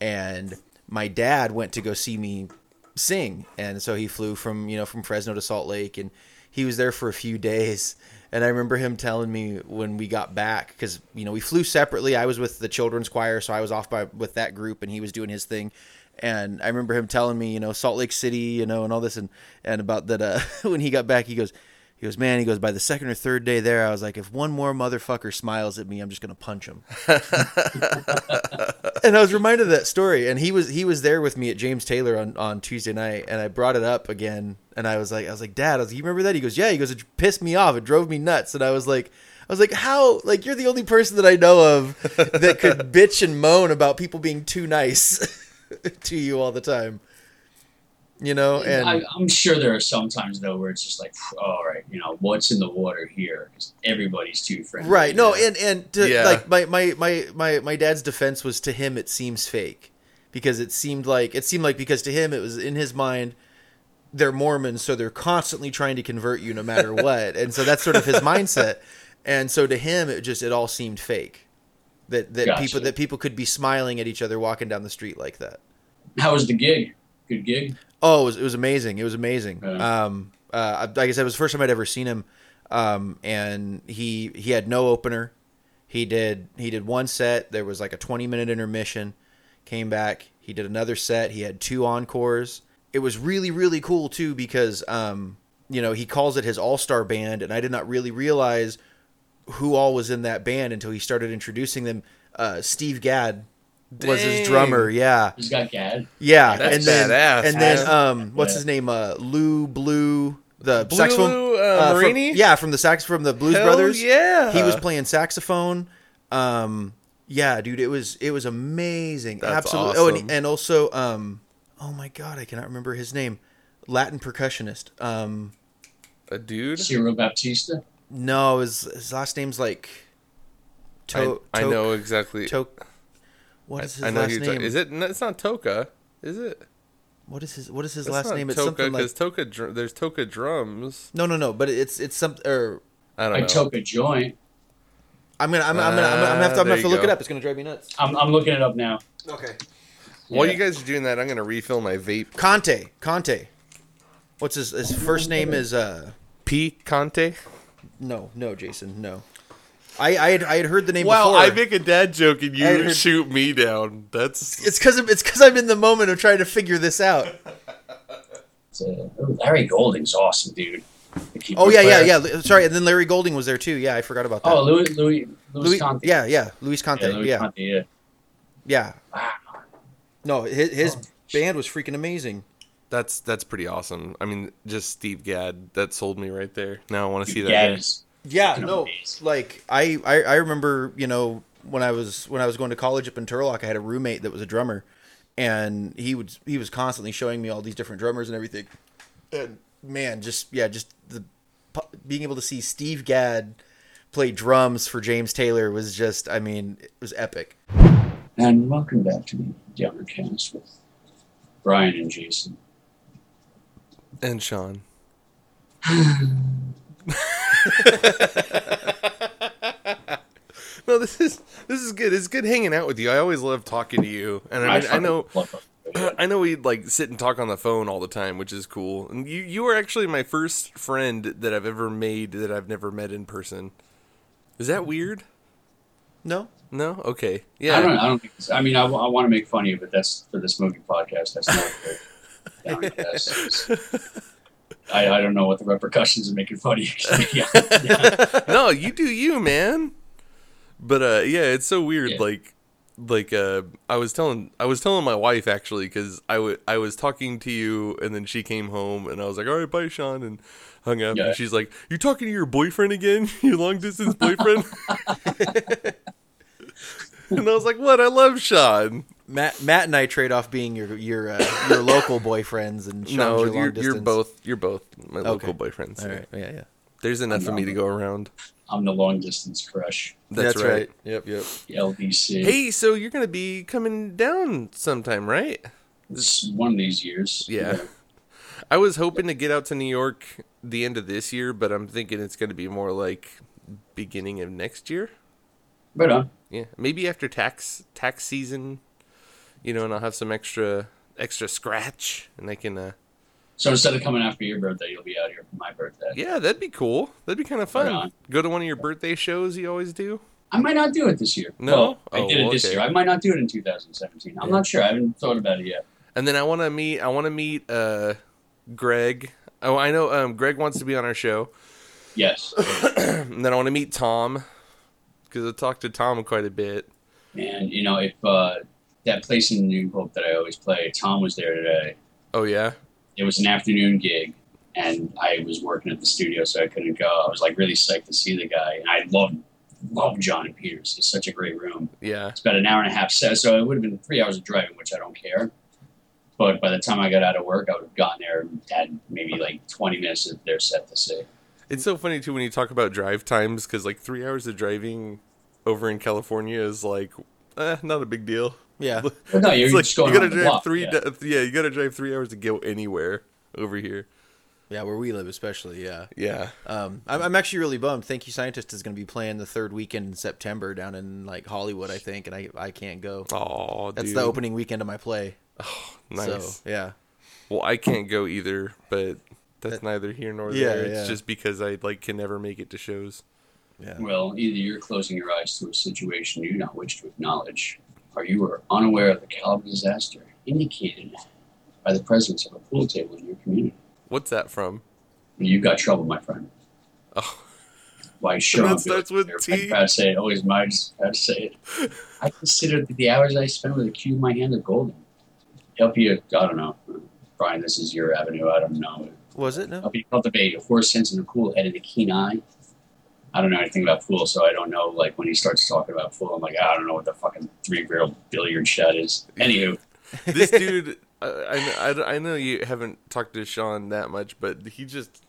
and my dad went to go see me sing, and so he flew from you know from Fresno to Salt Lake, and he was there for a few days. And I remember him telling me when we got back because you know we flew separately. I was with the children's choir, so I was off by with that group, and he was doing his thing. And I remember him telling me, you know, Salt Lake City, you know, and all this, and and about that. Uh, when he got back, he goes, he goes, man, he goes. By the second or third day there, I was like, if one more motherfucker smiles at me, I'm just gonna punch him. and I was reminded of that story, and he was he was there with me at James Taylor on, on Tuesday night, and I brought it up again, and I was like, I was like, Dad, I was like, you remember that? He goes, Yeah. He goes, it pissed me off, it drove me nuts, and I was like. I was like, how? Like, you're the only person that I know of that could bitch and moan about people being too nice to you all the time. You know, and I, I'm sure there are some times though where it's just like, all right, you know, what's in the water here? 'Cause everybody's too friendly. Right. No, and and to, Yeah. like my, my my my my dad's defense was to him it seems fake because it seemed like it seemed like because to him it was in his mind they're Mormons so they're constantly trying to convert you no matter what. and so that's sort of his mindset. And so to him it just it all seemed fake. That that Gotcha. people that people could be smiling at each other walking down the street like that. How was the gig? Good gig. Oh, it was, it was amazing. It was amazing. Yeah. Um, uh, like I said, it was the first time I'd ever seen him. Um, and he he had no opener. He did he did one set. There was like a twenty minute intermission. Came back. He did another set. He had two encores. It was really really cool too because um, you know he calls it his all star band, and I did not really realize who all was in that band until he started introducing them. Uh, Steve Gadd was his drummer. Yeah. He's got Gadd. Yeah, That's and then badass, and then um, what's Yeah. his name? Uh, Lou Blue, the Blue saxophone. Lou, uh, from- yeah, from the sax from the Blues Hell Brothers. yeah. he was playing saxophone. Um, yeah, dude, it was it was amazing. That's Absolutely. Oh, and, and also, um, oh my god, I cannot remember his name. Latin percussionist. Um, A dude. Cyro Baptista. No, his his last name's like. I, To- I Tok- know exactly. Tok. What is his I know last name? ta- Is it? no, It's not Toka, is it? What is his What is his It's last not name? It's something like. Toka. Dr- there's Toka drums. No, no, no. But it's it's some. Or I don't I know. took a joint. I'm gonna I'm, I'm gonna I'm gonna, I'm gonna have to, I'm Ah, gonna have to look go. it up. It's gonna drive me nuts. I'm, I'm looking it up now. Okay. While Yeah. you guys are doing that, I'm gonna refill my vape. Conte. Conte. What's his his first name is uh P Conte. No no Jason no. I I had, I had heard the name Wow, before. I make a dad joke and you heard- shoot me down. That's it's because it's because I'm in the moment of trying to figure this out. It's, uh, Larry Golding's awesome, dude. Oh yeah yeah player. yeah. Sorry, and then Larry Golding was there too. Yeah, I forgot about that. Oh, Louis Louis Louis, Louis, Conte. yeah yeah Louis Conte yeah, yeah Louis yeah, Conte, yeah. Wow. no his his Oh, band was freaking amazing. That's that's pretty awesome. I mean, just Steve Gadd that sold me right there. Now I want to see that. Yeah, guy. Yeah, no, amazing. like I, I I remember you know when I was when I was going to college up in Turlock, I had a roommate that was a drummer, and he would he was constantly showing me all these different drummers and everything. And man, just yeah, just the being able to see Steve Gadd play drums for James Taylor was just I mean it was epic. And welcome back to the Downercast with Brian and Jason. And Sean. no, this is this is good. It's good hanging out with you. I always love talking to you, and I mean, I fucking know. I know we like sit and talk on the phone all the time, which is cool. And you you are actually my first friend that I've ever made that I've never met in person. Is that weird? No, No. Okay. I Yeah. don't. I don't think. It's, I mean, I, want to make fun of you, but that's for this movie podcast. That's not for Downercast. It's- I, I don't know what the repercussions of making fun of you. yeah. yeah. no, you do you, man. But uh, yeah, it's so weird. Yeah. Like, like uh, I was telling, I was telling my wife actually because I was talking to you, and then she came home, and I was like, "All right, bye, Sean," and hung up. Yeah. And she's like, "You talking to your boyfriend again? Your long distance boyfriend?" and I was like, "What? I love Sean." Matt Matt and I trade off being your your uh, your local boyfriends and Sean's no, your long you're, you're both you're both my Okay. local boyfriends. All right, yeah, yeah. There's enough for me to go around. I'm the long distance crush. That's, right. Yep, yep. The LDC. Hey, so you're gonna be coming down sometime, right? It's one of these years. Yeah. I was hoping to get out to New York the end of this year, but I'm thinking it's going to be more like beginning of next year. Right on. Yeah, maybe after tax tax season, you know, and I'll have some extra extra scratch, and I can. uh So instead of coming after your birthday, you'll be out here for my birthday. Yeah, that'd be cool. That'd be kind of fun. Right. Go to one of your birthday shows you always do. I might not do it this year. No? Well, I Oh, did it this okay. year. I might not do it in 2017. I'm Yeah. not sure. I haven't thought about it yet. And then I want to meet. I want to meet uh Greg. Oh, I know. Um, Greg wants to be on our show. Yes. And then I want to meet Tom because I talked to Tom quite a bit. and you know, if uh, that place in New Hope that I always play, Tom was there today. Oh yeah. It was an afternoon gig, and I was working at the studio, so I couldn't go. I was like really psyched to see the guy, and I love love John and Peter's. It's such a great room. Yeah. It's about an hour and a half set, so it would have been three hours of driving, which I don't care. But by the time I got out of work, I would have gotten there and had maybe like 20 minutes of their set to see. It's so funny too when you talk about drive times because like three hours of driving over in California is like eh, not a big deal. Yeah. But no, you're like just going you gotta drive block, three. yeah. da- Yeah. you gotta drive three hours to go anywhere over here. Yeah, where we live, especially. Yeah. Yeah. Um, I'm, I'm actually really bummed. Thank You Scientist is going to be playing the third weekend in September down in like Hollywood, I think, and I I can't go. Oh, That's dude. the opening weekend of my play. Oh, nice. So yeah. Well, I can't go either, but that's neither here nor Yeah, there. It's yeah. just because I like can never make it to shows. Yeah. Well, either you're closing your eyes to a situation you do not wish to acknowledge, or you are unaware of the caliber of disaster indicated by the presence of a pool table in your community. What's that from? You've got trouble, my friend. Oh, Why sure? that starts with I'm to say it. Always. Proud to say it. I consider that the hours I spend with a cube in my hand are golden. Help you. I don't know, Brian. This is your avenue. I don't know. Was it no? Help you cultivate a horse sense and a cool head and a keen eye. I don't know anything about pool, so I don't know. Like when he starts talking about pool, I'm like, I don't know what the fucking three barrel billiard shed is. Anywho, this dude, I, I, I know you haven't talked to Sean that much, but he just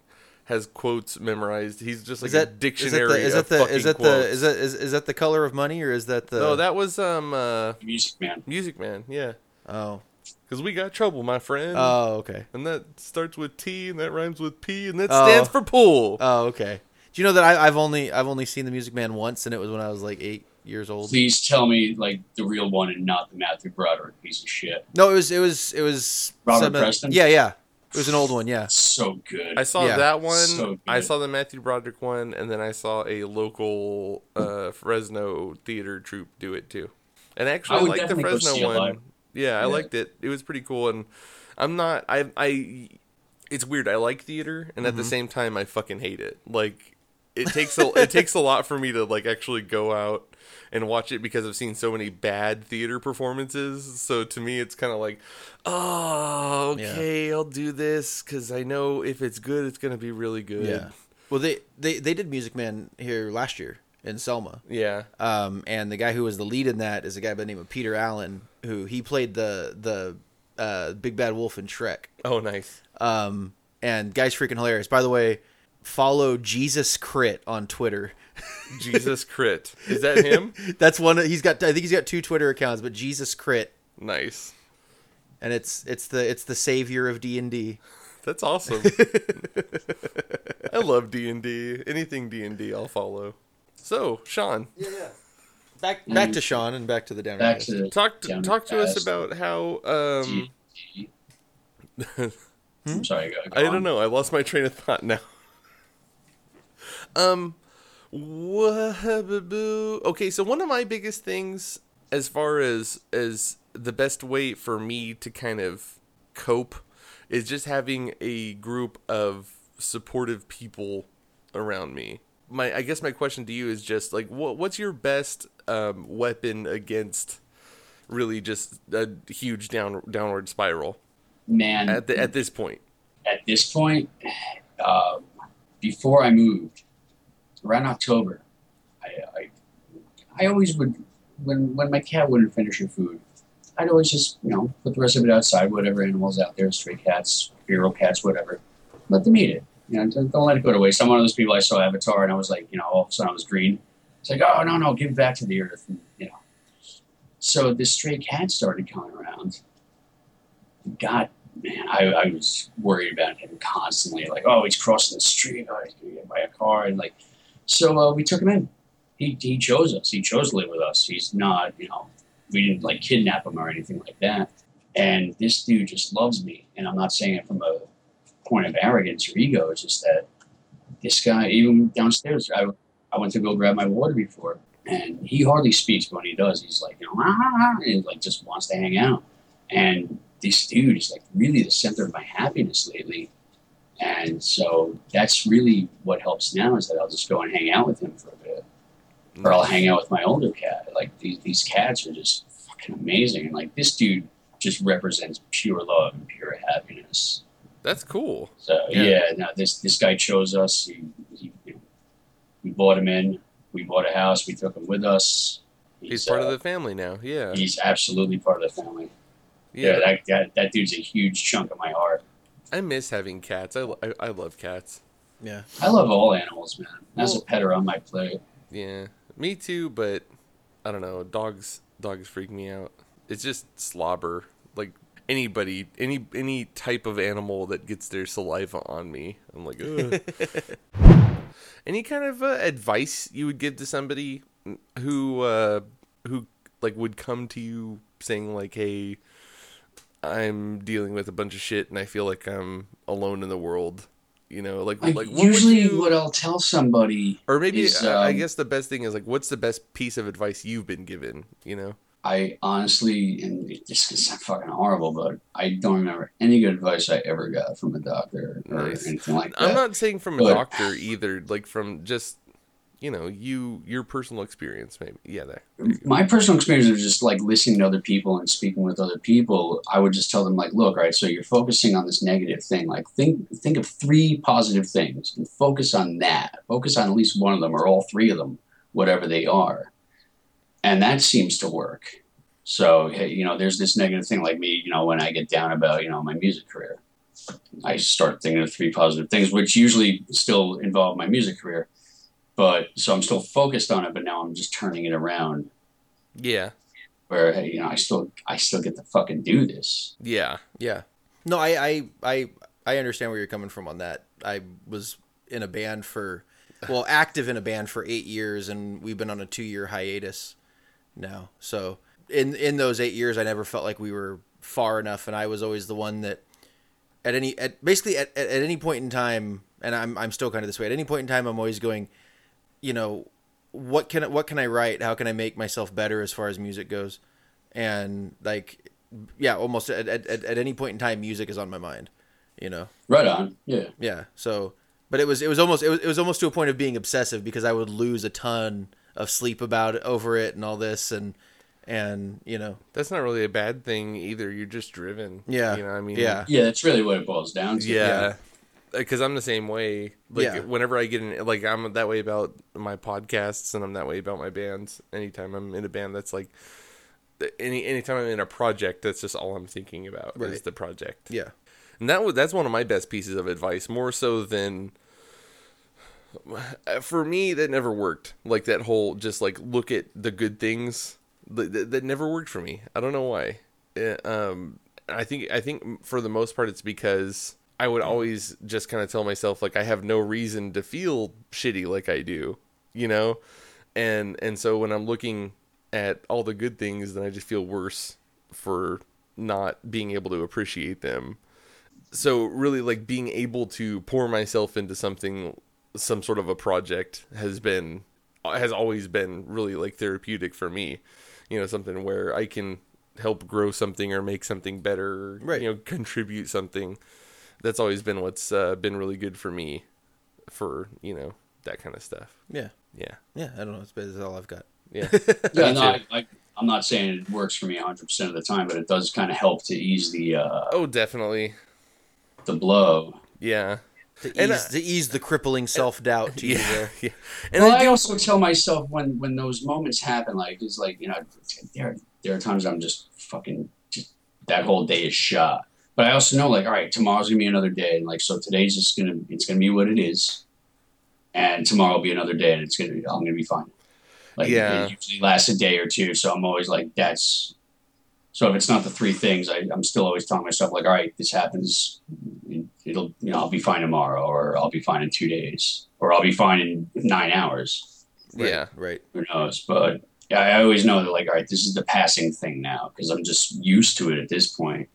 has quotes memorized. He's just like Is that a dictionary. Is of that the? Is that, the, is, that is, is that the color of money or is that the? No, that was um uh, Music Man. Music Man. Yeah, Oh. because we got trouble, my friend. Oh, okay. and that starts with T, and that rhymes with P, and that Oh. stands for pool. Oh, okay. Do you know that I, I've only I've only seen the Music Man once, and it was when I was like eight years old. Please tell me like the real one and not the Matthew Broderick piece of shit. No, it was it was it was Robert some- Preston? Yeah, yeah. It was an old one. Yeah. So good. I saw Yeah. that one. So I saw the Matthew Broderick one, and then I saw a local uh, Fresno theater troupe do it too. And actually, I I, liked the Fresno one. live. Yeah, I liked it. It was pretty cool. And I'm not. I. I. It's weird. I like theater, and at Mm-hmm. the same time, I fucking hate it. Like, it takes a. it takes a lot for me to like actually go out and watch it because I've seen so many bad theater performances. So to me, it's kind of like, oh, Yeah. okay, I'll do this because I know if it's good, it's gonna be really good. Yeah. Well, they, they they did Music Man here last year in Selma. Yeah. Um, and the guy who was the lead in that is a guy by the name of Peter Allen, who he played the the uh, big bad wolf in Shrek. Oh, nice. Um, and guy's freaking hilarious. By the way, follow Jesus Crit on Twitter. Jesus crit. Is that him? That's one. He's got. I think he's got two Twitter accounts, but Jesus Crit, nice. and it's it's the it's the savior of D and D. That's awesome. I love D and D. Anything D and D, I'll follow. So, Sean, Yeah, yeah. Back back to Sean and back to the down. Back to talk Down talk to us about how. Um, G- I'm sorry. Go, go I don't know. I lost my train of thought now. Um, okay. So one of my biggest things, as far as as the best way for me to kind of cope, is just having a group of supportive people around me. My, I guess my question to you is just like, what what's your best um, weapon against really just a huge down downward spiral Man, at the at this point? at this point, uh, before I moved, around October, I, I, I always would, when when my cat wouldn't finish her food, I'd always just you know put the rest of it outside, whatever animals out there, stray cats, feral cats, whatever, let them eat it. You know, don't, don't let it go to waste. I'm one of those people. I saw Avatar, and I was like, you know, all of a sudden I was green. It's like, oh no, no, give it back to the earth, and, you know. So this stray cat started coming around. God man, I, I was worried about him constantly. Like, oh, he's crossing the street. Oh, he's gonna get by a car, and like, so uh, we took him in. He he chose us. He chose to live with us. He's not, you know, we didn't like kidnap him or anything like that. And this dude just loves me, and I'm not saying it from a point of arrogance or ego. It's just that this guy, even downstairs, I I went to go grab my water before, and he hardly speaks, but when he does, he's like, you know, "Ah," and like just wants to hang out. And this dude is like really the center of my happiness lately. And so that's really what helps now is that I'll just go and hang out with him for a bit. Or I'll hang out with my older cat. Like these, these cats are just fucking amazing. And like this dude just represents pure love and pure happiness. That's cool. So Yeah. yeah, no, this this guy chose us. He, he, know, we bought him in. We bought a house. We took him with us. He's part uh, of the family now. Yeah. He's absolutely part of the family. Yeah, Yeah. that, that that dude's a huge chunk of my heart. I miss having cats. I, I, I love cats. Yeah. I love all animals, man. As a pet or on my plate. Yeah. Me too, but I don't know. Dogs dogs freak me out. It's just slobber. Like anybody any any type of animal that gets their saliva on me. I'm like, Ugh. Any kind of uh, advice you would give to somebody who uh who like would come to you saying like, "Hey, I'm dealing with a bunch of shit and I feel like I'm alone in the world." You know, like Like, like what usually, you- what I'll tell somebody, or maybe is, I I um, guess the best thing is like, what's the best piece of advice you've been given? You know, I honestly, and this sound fucking horrible, but I don't remember any good advice I ever got from a doctor or Nice. anything like that. I'm not saying from a but- doctor either. Like from just you know you your personal experience maybe. Yeah that. My personal experience of just like listening to other people and speaking with other people. I would just tell them like look right so you're focusing on this negative thing. Like think think of three positive things and focus on that. Focus on at least one of them or all three of them whatever they are. And that seems to work. So hey, you know there's this negative thing like me you know when i get down about you know my music career. I start thinking of three positive things which usually still involve my music career but so I'm still focused on it, but now I'm just turning it around yeah where hey, you know I still I still get to fucking do this. yeah Yeah. No, I, I I I understand where you're coming from on that. I was in a band for well, active in a band for eight years and we've been on a two year hiatus now. So in in those eight years I never felt like we were far enough and I was always the one that at any at basically at, at, at any point in time and I'm I'm still kind of this way, at any point in time I'm always going, you know, what can what can I write? How can I make myself better as far as music goes? And like, yeah, almost at, at, at any point in time, music is on my mind. You know, Right on. Yeah. yeah. So, but it was it was almost it was, it was almost to a point of being obsessive because I would lose a ton of sleep about it over it and all this and and you know that's not really a bad thing either you're just driven Yeah. you know what i mean Yeah. Yeah, that's really what it boils down to. yeah because i'm the same way. Like Yeah. whenever i get in like i'm that way about my podcasts and i'm that way about my bands. Anytime i'm in a band that's like any anytime i'm in a project that's just all i'm thinking about is the project. Yeah. And that was that's one of my best pieces of advice more so than for me that never worked. Like that whole just like look at the good things that, that, that never worked for me. I don't know why. Eh, um i think i think for the most part it's because i would always just kind of tell myself like i have no reason to feel shitty like i do you know? And and so when i'm looking at all the good things then i just feel worse for not being able to appreciate them. So really like being able to pour myself into something some sort of a project has been has always been really like therapeutic for me. You know something where i can help grow something or make something better Right. you know contribute something that's always been what's uh, been really good for me for you know that kind of stuff yeah yeah yeah I don't know. It's that's all I've got. yeah Yeah, no, I, I, I'm not saying it works for me 100% of the time, but it does kind of help to ease the uh, oh definitely the blow. yeah To And, ease, uh, to ease the crippling self doubt to you yeah, there. yeah. and well, I I, do also tell myself when when those moments happen, like it's like you know, there there are times I'm just fucking just that whole day is shot. But I also know like, all right, tomorrow's gonna be another day, and like so today's just gonna it's gonna be what it is, and tomorrow will be another day, and it's gonna be I'm gonna be fine. Like Yeah. it usually lasts a day or two, so I'm always like that's. So if it's not the three things, I, I'm still always telling myself like, all right, this happens, it'll you know I'll be fine tomorrow, or I'll be fine in two days, or I'll be fine in nine hours Right, Yeah. Right. who knows? But yeah, I always know that like, all right, this is the passing thing now because I'm just used to it at this point.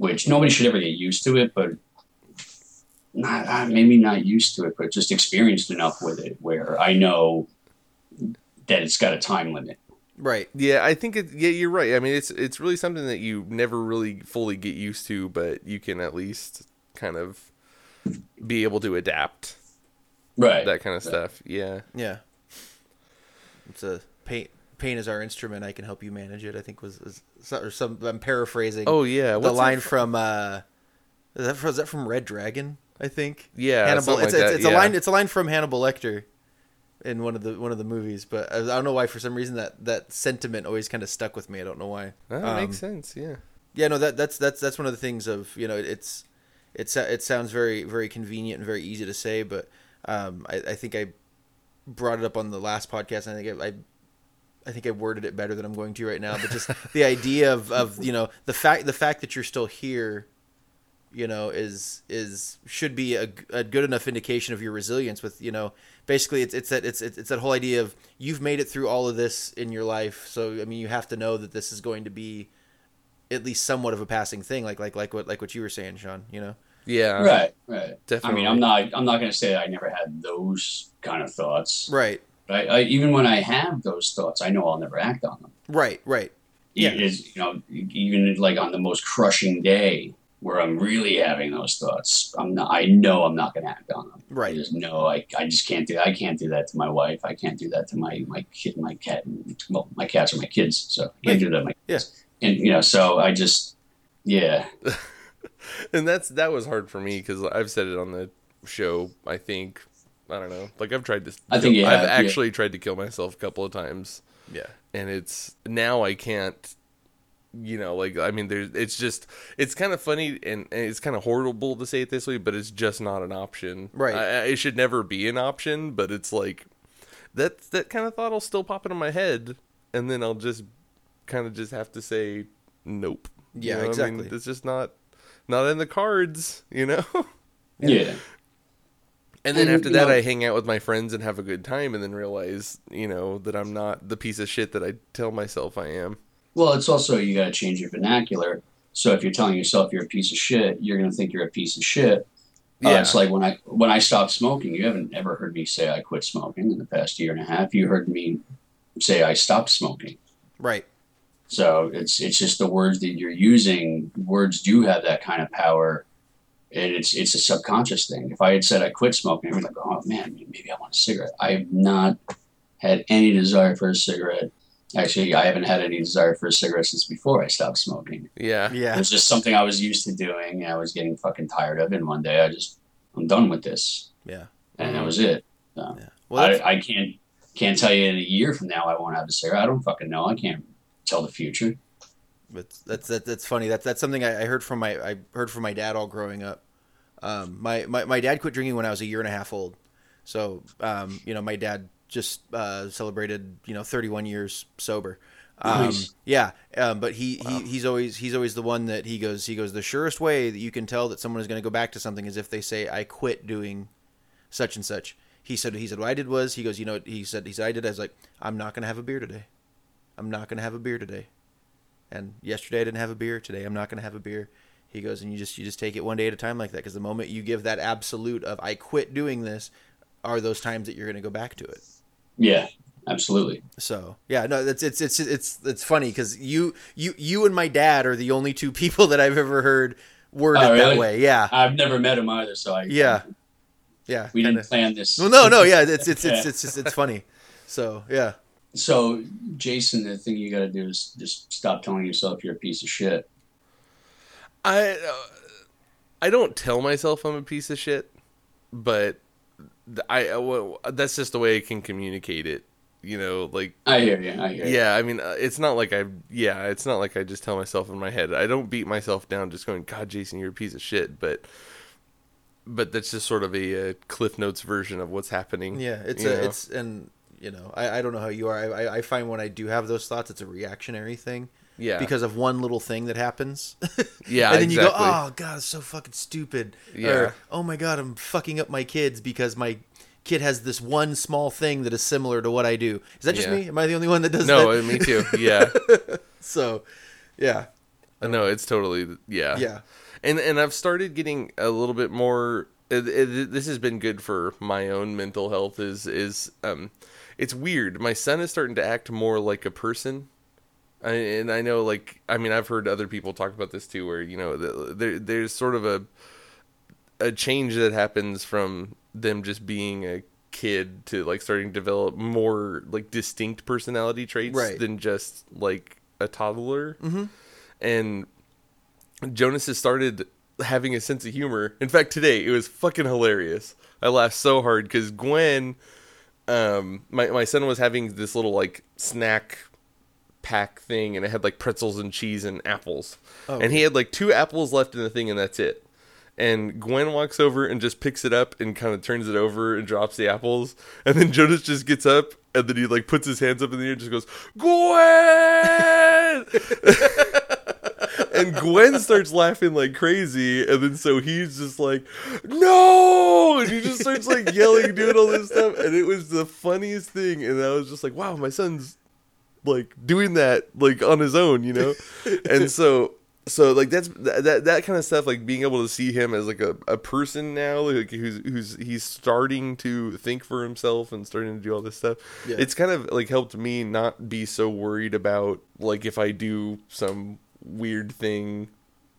Which nobody should ever get used to it, but not uh, maybe not used to it, but just experienced enough with it where I know that it's got a time limit. Right. Yeah, I think it. Yeah, you're right. I mean, it's it's really something that you never really fully get used to, but you can at least kind of be able to adapt Right. that kind of stuff. Yeah, Yeah. It's a pain. Pain is our instrument. I can help you manage it. I think was, was or some. I'm paraphrasing. Oh yeah, the what's line that from uh, is that from, that from Red Dragon? I think. Yeah, Hannibal. It's, like it's, it's a line. It's a line from Hannibal Lecter in one of the one of the movies. But I, I don't know why. For some reason, that that sentiment always kind of stuck with me. I don't know why. That Um, makes sense. Yeah. Yeah, no, that that's that's that's one of the things of you know it's it's it sounds very very convenient and very easy to say, but um, I, I think I brought it up on the last podcast. And I think I, I I think I worded it better than I'm going to right now. But just the idea of, of you know the fact the fact that you're still here, you know, is is should be a, a good enough indication of your resilience. With you know, basically it's it's that it's it's that whole idea of you've made it through all of this in your life. So I mean, you have to know that this is going to be at least somewhat of a passing thing, like like like what like what you were saying, Sean. You know, Yeah. right. Right. I mean, I'm not. I'm not going to say that I never had those kind of thoughts. right, But I, even when I have those thoughts, I know I'll never act on them. right, right. Yeah. Is you know even like on the most crushing day, where I'm really having those thoughts, I'm not. I know I'm not going to act on them. I Right. just know I, I just can't do. I can't do that to my wife. I can't do that to my my kid, my cat. Well, my cats are my kids, so I can't do that. To my Yeah. kids. And you know, so I just yeah. and that's that was hard for me because I've said it on the show. I think I don't know. Like I've tried to. I think you I've have, yeah. actually tried to kill myself a couple of times, Yeah. and it's now I can't. You know, like I mean, there's. It's just. It's kind of funny and, and it's kind of horrible to say it this way, but it's just not an option. Right. I, it should never be an option, but it's like that. That kind of thought will still pop into my head, and then I'll just kind of just have to say nope. You Yeah, know, I mean, exactly. it's just not not in the cards, you know. Yeah. And then And, after that, know- I hang out with my friends and have a good time, and then realize, you know, that I'm not the piece of shit that I tell myself I am. Well, it's also you got to change your vernacular. So if you're telling yourself you're a piece of shit, you're going to think you're a piece of shit. Uh, Yeah. it's like when I when I stopped smoking. You haven't ever heard me say I quit smoking in the past year and a half. You heard me say I stopped smoking. Right. So it's it's just the words that you're using. Words do have that kind of power, and it's it's a subconscious thing. If I had said I quit smoking, I'd be like, oh man, maybe I want a cigarette. I have not had any desire for a cigarette. Actually, I haven't had any desire for a cigarette since before I stopped smoking. Yeah. It Yeah. was just something I was used to doing. and I was getting fucking tired of it. And one day I just I'm done with this, Yeah. and that was it. Yeah. Well, I, I can't can't tell you in a year from now I won't have a cigarette. I don't fucking know. I can't tell the future. That's that's that's, that's funny. That's that's something I, I heard from my I heard from my dad all growing up. Um, my, my my dad quit drinking when I was a year and a half old. So um, you know, my dad just uh, celebrated you know 31 years sober. Um, Nice. Yeah, um, but he, he he's always he's always the one that he goes he goes the surest way that you can tell that someone is going to go back to something is if they say I quit doing such and such. He said he said what I did was he goes you know he said he said I did I was like I'm not going to have a beer today. I'm not going to have a beer today. And yesterday I didn't have a beer. Today I'm not going to have a beer. He goes, and you just you just take it one day at a time like that. Because the moment you give that absolute of I quit doing this, are those times that you're going to go back to it. Yeah, absolutely. So yeah, no, that's it's it's it's it's funny because you you you and my dad are the only two people that I've ever heard word Oh, it that way. Yeah, I've never met him either, so I yeah, yeah. we kinda- didn't plan this. Well, no, no, yeah. It's it's it's Yeah. it's it's, it's funny. So yeah, So, Jason, the thing you got to do is just stop telling yourself you're a piece of shit. I uh, I don't tell myself I'm a piece of shit, but th- I uh, well, that's just the way I can communicate it. You know, like I hear you. I hear you. yeah. I mean, uh, it's not like I yeah. It's not like I just tell myself in my head. I don't beat myself down just going, God, Jason, you're a piece of shit. But but that's just sort of a, uh Cliff Notes version of what's happening. yeah. It's a know? it's and you know I I don't know how you are. I I- find when I do have those thoughts, it's a reactionary thing. yeah because of one little thing that happens. Yeah, and then you go, "Oh God, it's so fucking stupid." Yeah. Or, "Oh my God, I'm fucking up my kids because my kid has this one small thing that is similar to what I do." Is that just Yeah. me? Am I the only one that does no, that? uh, me too. Yeah, so, yeah, no, it's totally yeah. yeah, and and I've started getting a little bit more. It, it, this has been good for my own mental health. Is is um, it's weird. My son is starting to act more like a person, I, and I know like I mean I've heard other people talk about this too, where you know the, there there's sort of a a change that happens from them just being a kid to like starting to develop more like distinct personality traits Right. than just like a toddler. Mm-hmm. And Jonas has started having a sense of humor. In fact, today it was fucking hilarious. I laughed so hard because Gwen, um, my my son was having this little like snack pack thing, and it had like pretzels and cheese and apples, Oh, and he had like two apples left in the thing, and that's it. And Gwen walks over and just picks it up and kind of turns it over and drops the apples. And then Jonas just gets up and then he like puts his hands up in the air and just goes, Gwen! and Gwen starts laughing like crazy, and then so he's just like, "No!" and he just starts like yelling, doing all this stuff, and it was the funniest thing. And I was just like, "Wow, my son's like doing that like on his own," you know. and so, so like that's that that, that kind of stuff, like being able to see him as like a, a person now, like who's who's he's starting to think for himself and starting to do all this stuff. Yeah. It's kind of like helped me not be so worried about like if I do some weird thing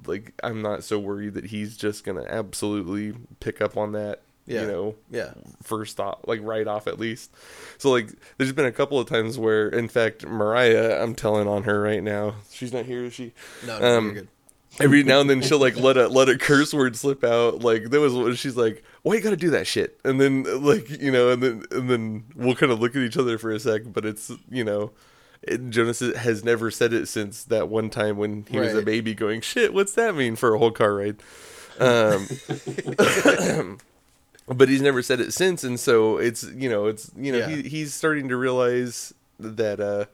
like I'm not so worried that he's just gonna absolutely pick up on that. Yeah. You know, Yeah. first off, like right off at least. So like, there's been a couple of times where, in fact, Mariah, I'm telling on her right now. She's not here, is she? No, no, Um, you're good. Every now and then she'll like let a let a curse word slip out. Like there was she's like, "Why you gotta do that shit?" And then like you know, and then and then we'll kind of look at each other for a sec. But it's you know, Jonas has never said it since that one time when he was a baby, going, "Shit, what's that mean?" for a whole car ride. Um, but he's never said it since, and so it's you know it's you know Yeah. he he's starting to realize that. uh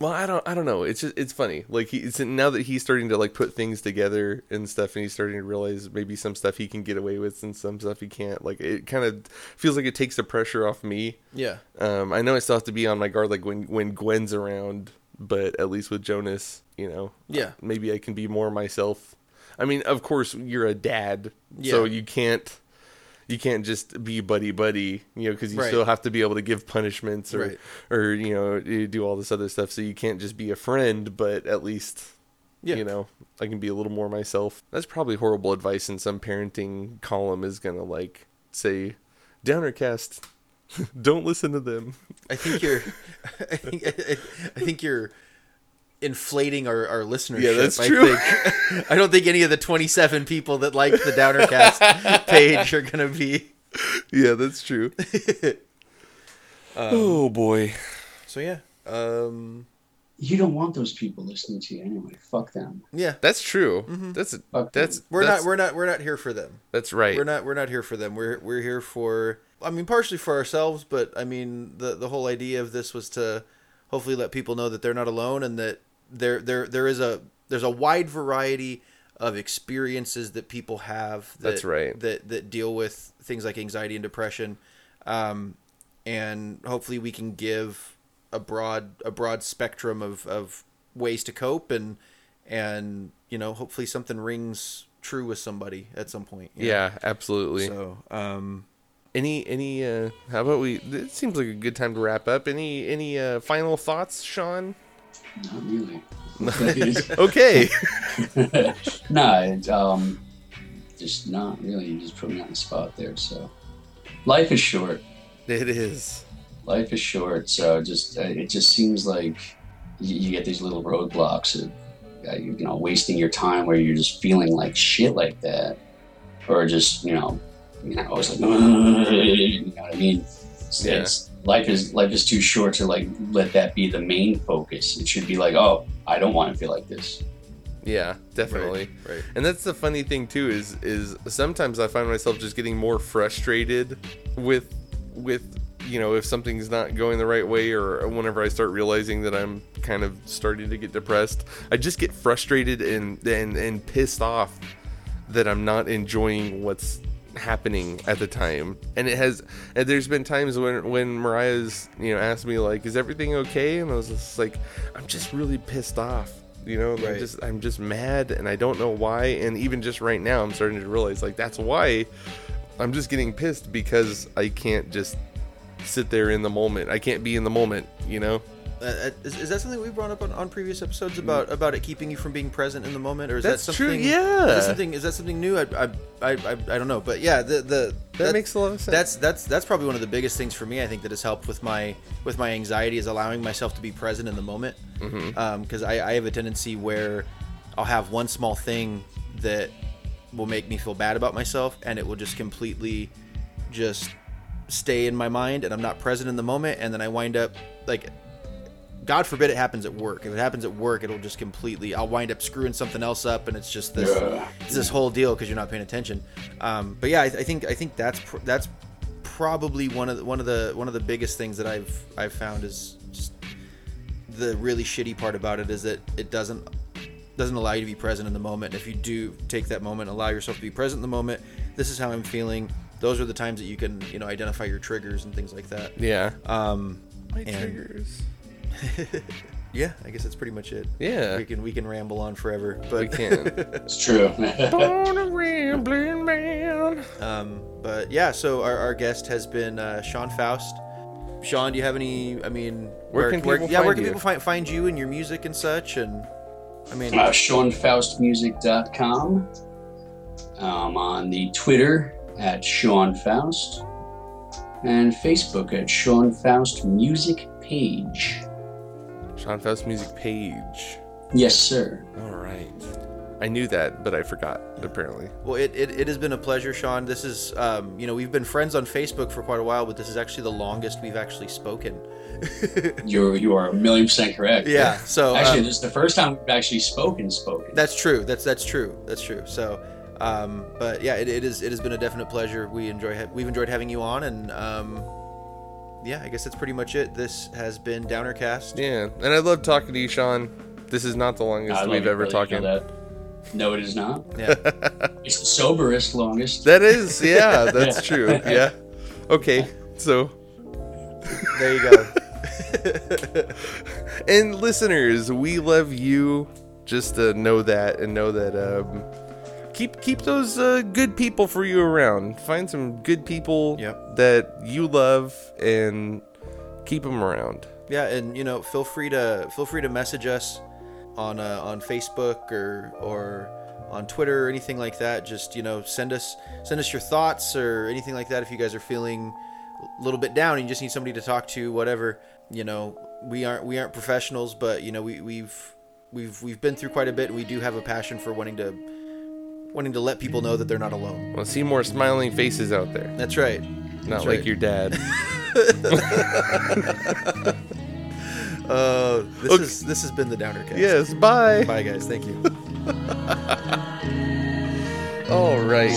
well, I don't, I don't know. It's just, it's funny. Like he, it's now that he's starting to like put things together and stuff, and he's starting to realize maybe some stuff he can get away with and some stuff he can't. Like it kind of feels like it takes the pressure off me. Yeah. Um, I know I still have to be on my guard, like when when Gwen's around, but at least with Jonas, you know, Yeah. maybe I can be more myself. I mean, of course, you're a dad, so you can't you can't just be buddy buddy, you know, because you Right. still have to be able to give punishments or Right. or you know you do all this other stuff. So you can't just be a friend, but at least Yeah. you know I can be a little more myself. That's probably horrible advice, and some parenting column is gonna like say, Downercast, don't listen to them. I think you're. I think. I think you're inflating our, our listenership. Yeah, that's I true. think- I don't think any of the 27 people that like the Downercast page are gonna be. Yeah, that's true. oh boy. So yeah. Um. You don't want those people listening to you anyway. Fuck them. Yeah. That's true. That's Fuck that's them. We're that's, not. We're not. We're not here for them. that's right. We're not. We're not here for them. We're we're here for. I mean, partially for ourselves, but I mean, the the whole idea of this was to hopefully let people know that they're not alone and that there there there is a there's a wide variety of experiences that people have. That, That's right. That that deal with things like anxiety and depression, um, and hopefully we can give a broad a broad spectrum of of ways to cope and and you know hopefully something rings true with somebody at some point. know? yeah, absolutely. So, um, Any any uh how about we it seems like a good time to wrap up. Any any uh final thoughts, Sean? Not really. Okay. no, it, um, just not really. You just put me on the spot there. So, life is short. it is. Life is short. So just uh, it just seems like you, you get these little roadblocks of uh, you know wasting your time where you're just feeling like shit like that, or just you know, you know, always like you know what I mean. It's, Yeah. it's- life is life is too short to like let that be the main focus. It should be like, oh, I don't want to feel like this. Yeah, definitely. right. And that's the funny thing too is is sometimes I find myself just getting more frustrated with with you know if something's not going the right way or whenever I start realizing that I'm kind of starting to get depressed, I just get frustrated and and and pissed off that I'm not enjoying what's happening at the time. And it has and there's been times when when Mariah's, you know, asked me like, "Is everything okay?" and I was just like, "I'm just really pissed off." You know, I'm just I'm just mad and I don't know why and even just right now I'm starting to realize like that's why I'm just getting pissed because I can't just sit there in the moment. I can't be in the moment, you know? Uh, uh, is, is that something we brought up on, on previous episodes about about it keeping you from being present in the moment, or is That's that true, something? yeah. Is that something? Is that something new? I I, I, I, I don't know, but yeah, the the That makes a lot of sense. That's that's that's probably one of the biggest things for me. I think that has helped with my with my anxiety is allowing myself to be present in the moment. Because I, I have a tendency where I'll have one small thing that will make me feel bad about myself, and it will just completely just stay in my mind, and I'm not present in the moment, and then I wind up like. God forbid it happens at work. If it happens at work, it'll just completely. I'll wind up screwing something else up, and it's just this Yeah. it's this whole deal because you're not paying attention. Um, but yeah, I, I think I think that's pr- that's probably one of the, one of the one of the biggest things that I've I've found is just the really shitty part about it is that it doesn't doesn't allow you to be present in the moment. And if you do take that moment, allow yourself to be present in the moment. This is how I'm feeling. Those are the times that you can you know identify your triggers and things like that. yeah. Um, My and- triggers. yeah, I guess that's pretty much it. Yeah. we can we can ramble on forever, but We can. It's true. Born a rambling man. Um, but yeah, so our, our guest has been uh, Sean Faust. Sean, do you have any? I mean, Where can people yeah, where find can you? people find find you and your music and such? And I mean, uh, SeanFaustMusic.com. Um, on the Twitter at Sean Faust. And Facebook at Sean Faust Music Page. Sean Faust music page. Yes, sir. All right. I knew that, but I forgot. Apparently. well, it, it, it has been a pleasure, Sean. This is, um, you know, we've been friends on Facebook for quite a while, but this is actually the longest we've actually spoken. You're you are a million percent correct. Yeah. So Actually, um, this is the first time we've actually spoken. Spoken. That's true. That's that's true. That's true. So, um, but yeah, it, it is it has been a definite pleasure. We enjoy ha- we've enjoyed having you on, and um, yeah, I guess that's pretty much it. This has been Downercast. Yeah, and I love talking to you, Sean. This is not the longest I we've ever brother. You talked. know that. No, it is not. Yeah. It's the soberest longest. That is, yeah, that's true. Yeah. Okay, so there you go. and listeners, we love you. Just to know that and know that um, keep keep those uh, good people for you around. Find some good people Yep. that you love and keep them around. yeah, and you know, feel free to feel free to message us on uh, on Facebook or or on Twitter or anything like that. Just you know, send us send us your thoughts or anything like that if you guys are feeling a little bit down and you just need somebody to talk to, whatever. You know, we aren't we aren't professionals, but you know, we we've we've we've been through quite a bit and we do have a passion for wanting to wanting to let people know that they're not alone. Want to see more smiling faces out there, That's right. not That's like right. your dad. Uh, this Okay. is this has been the Downer Downercast. yes. Bye. Bye guys. Thank you. All right.